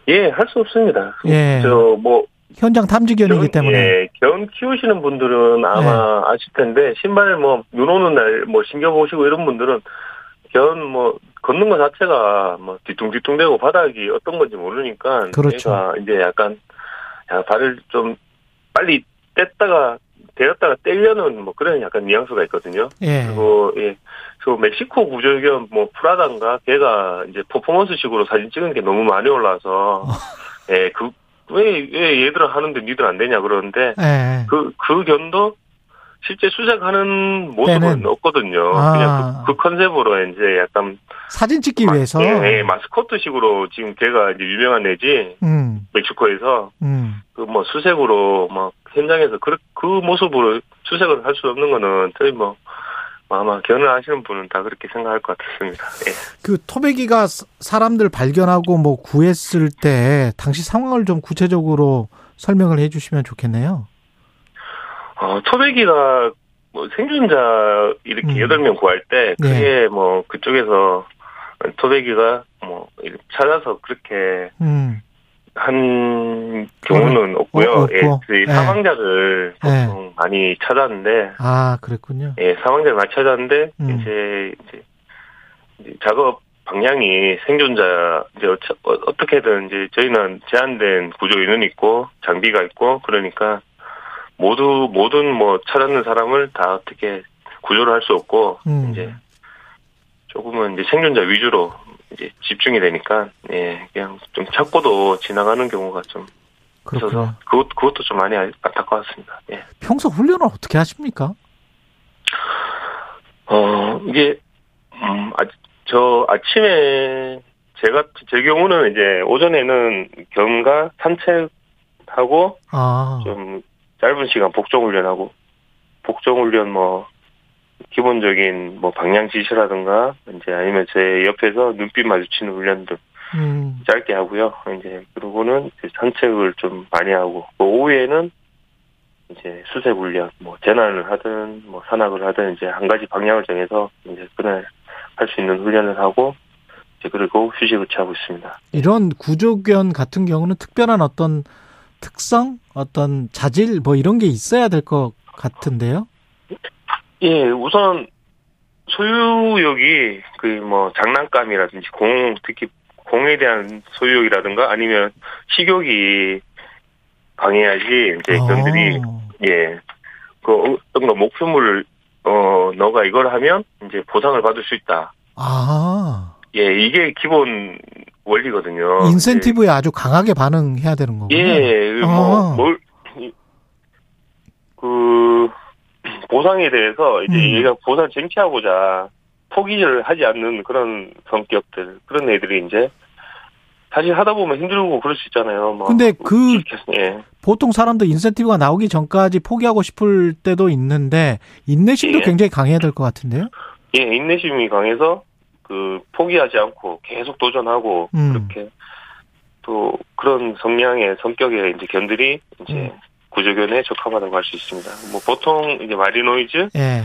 예, 할 수 없습니다. 예. 저, 뭐, 현장 탐지견이기 때문에. 예, 견 키우시는 분들은 아마 네. 아실 텐데 신발 뭐눈 오는 날 뭐 신경 보시고 이런 분들은 견 뭐 걷는 것 자체가 뭐 뒤뚱뒤뚱대고 바닥이 어떤 건지 모르니까 그렇죠. 이제 약간 야, 발을 좀 빨리 뗐다가 대었다가 떼려는 뭐 그런 약간 뉘앙스가 있거든요. 예. 그리고 예. 그 멕시코 구조견 뭐 프라다인가 걔가 이제 퍼포먼스식으로 사진 찍은 게 너무 많이 올라와서 예, 그 왜, 왜 얘들은 하는데 니들 안 되냐 그러는데, 네. 그, 그 견도 실제 수색하는 모습은 때는. 없거든요. 아. 그냥 그, 그, 컨셉으로 이제 약간. 사진 찍기 마, 위해서? 예, 예, 마스코트식으로 지금 걔가 이제 유명한 애지, 음. 멕시코에서. 음. 그뭐 수색으로 막 현장에서 그, 그 모습으로 수색을 할 수 없는 거는 저희 뭐, 아마 견을하시는 분은 다 그렇게 생각할 것 같습니다. 예. 그 토백이가 사람들 발견하고 뭐 구했을 때 당시 상황을 좀 구체적으로 설명을 해주시면 좋겠네요. 어, 토백이가 뭐 생존자 이렇게 여덟 음. 명 구할 때 그게 네. 뭐 그쪽에서 토백이가 뭐 찾아서 그렇게 음. 한 경우는 없고요. 어, 예, 그 예. 사망자를 예. 보통 많이 찾았는데. 아, 그랬군요. 예, 사망자를 많이 찾았는데, 음. 이제, 이제, 작업 방향이 생존자, 이제 어, 어떻게든 이제 저희는 제한된 구조 인원이 있고, 장비가 있고, 그러니까 모두, 모든 뭐 찾았는 사람을 다 어떻게 구조를 할 수 없고, 음. 이제 조금은 이제 생존자 위주로 이제 집중이 되니까 예 그냥 좀 찾고도 지나가는 경우가 좀 그렇구나. 있어서 그것 그것도 좀 많이 안타까웠습니다. 예. 평소 훈련을 어떻게 하십니까? 어 이게 음, 아, 저 아침에 제가 제 경우는 이제 오전에는 경과 산책하고 아. 좀 짧은 시간 복종 훈련하고 복종 훈련 뭐 기본적인 뭐 방향 지시라든가 이제 아니면 제 옆에서 눈빛 마주치는 훈련들 음. 짧게 하고요. 이제 그러고는 이제 산책을 좀 많이 하고 뭐 오후에는 이제 수색 훈련, 뭐 재난을 하든 뭐 산악을 하든 이제 한 가지 방향을 정해서 이제 그날 할 수 있는 훈련을 하고 이제 그리고 휴식을 취하고 있습니다. 이런 구조견 같은 경우는 특별한 어떤 특성, 어떤 자질 뭐 이런 게 있어야 될 것 같은데요. 예, 우선 소유욕이 그 뭐 장난감이라든지 공 특히 공에 대한 소유욕이라든가 아니면 식욕이 강해야지 이제 견들이 어. 예그 어떤 거 목표물을 어 너가 이걸 하면 이제 보상을 받을 수 있다. 아. 예, 이게 기본 원리거든요. 인센티브에 예. 아주 강하게 반응해야 되는 거군요. 예, 뭐뭘 그 보상에 대해서 이제 음. 얘가 보상 쟁취하고자 포기를 하지 않는 그런 성격들 그런 애들이 이제 사실 하다 보면 힘들고 그럴 수 있잖아요. 뭐 근데 그 예. 보통 사람들 인센티브가 나오기 전까지 포기하고 싶을 때도 있는데 인내심도 예. 굉장히 강해야 될 것 같은데요. 예, 인내심이 강해서 그 포기하지 않고 계속 도전하고 음. 그렇게 또 그런 성향의 성격의 이제 견들이 이제 음. 구조견에 적합하다고 할 수 있습니다. 뭐 보통 이제 말리노이즈, 예.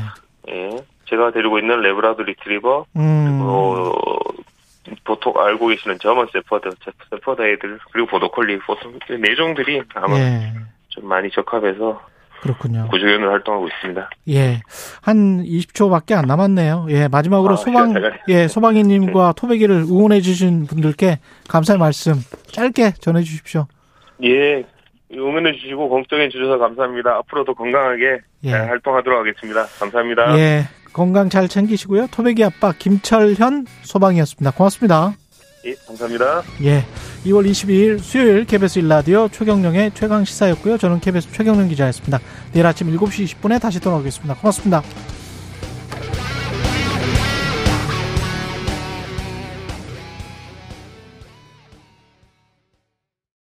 예, 제가 데리고 있는 래브라도 리트리버, 음. 그리고 보통 알고 계시는 저먼 셰퍼드, 셰퍼드 애들 그리고 보더콜리 보통 네 종들이 아마 예. 좀 많이 적합해서 그렇군요. 구조견으로 활동하고 있습니다. 예. 한 20초밖에 안 남았네요. 예. 마지막으로 아, 소방, 예, 소방이님과 토백이를 응원해 주신 분들께 감사의 말씀 짧게 전해 주십시오. 예. 응원해 주시고 걱정해 주셔서 감사합니다. 앞으로도 건강하게 예. 잘 활동하도록 하겠습니다. 감사합니다. 예. 건강 잘 챙기시고요. 토백이 아빠 김철현 소방이었습니다. 고맙습니다. 예, 감사합니다. 예. 2월 22일 수요일 KBS 1라디오 최경령의 최강 시사였고요. 저는 KBS 최경령 기자였습니다. 내일 아침 7시 20분에 다시 돌아오겠습니다. 고맙습니다.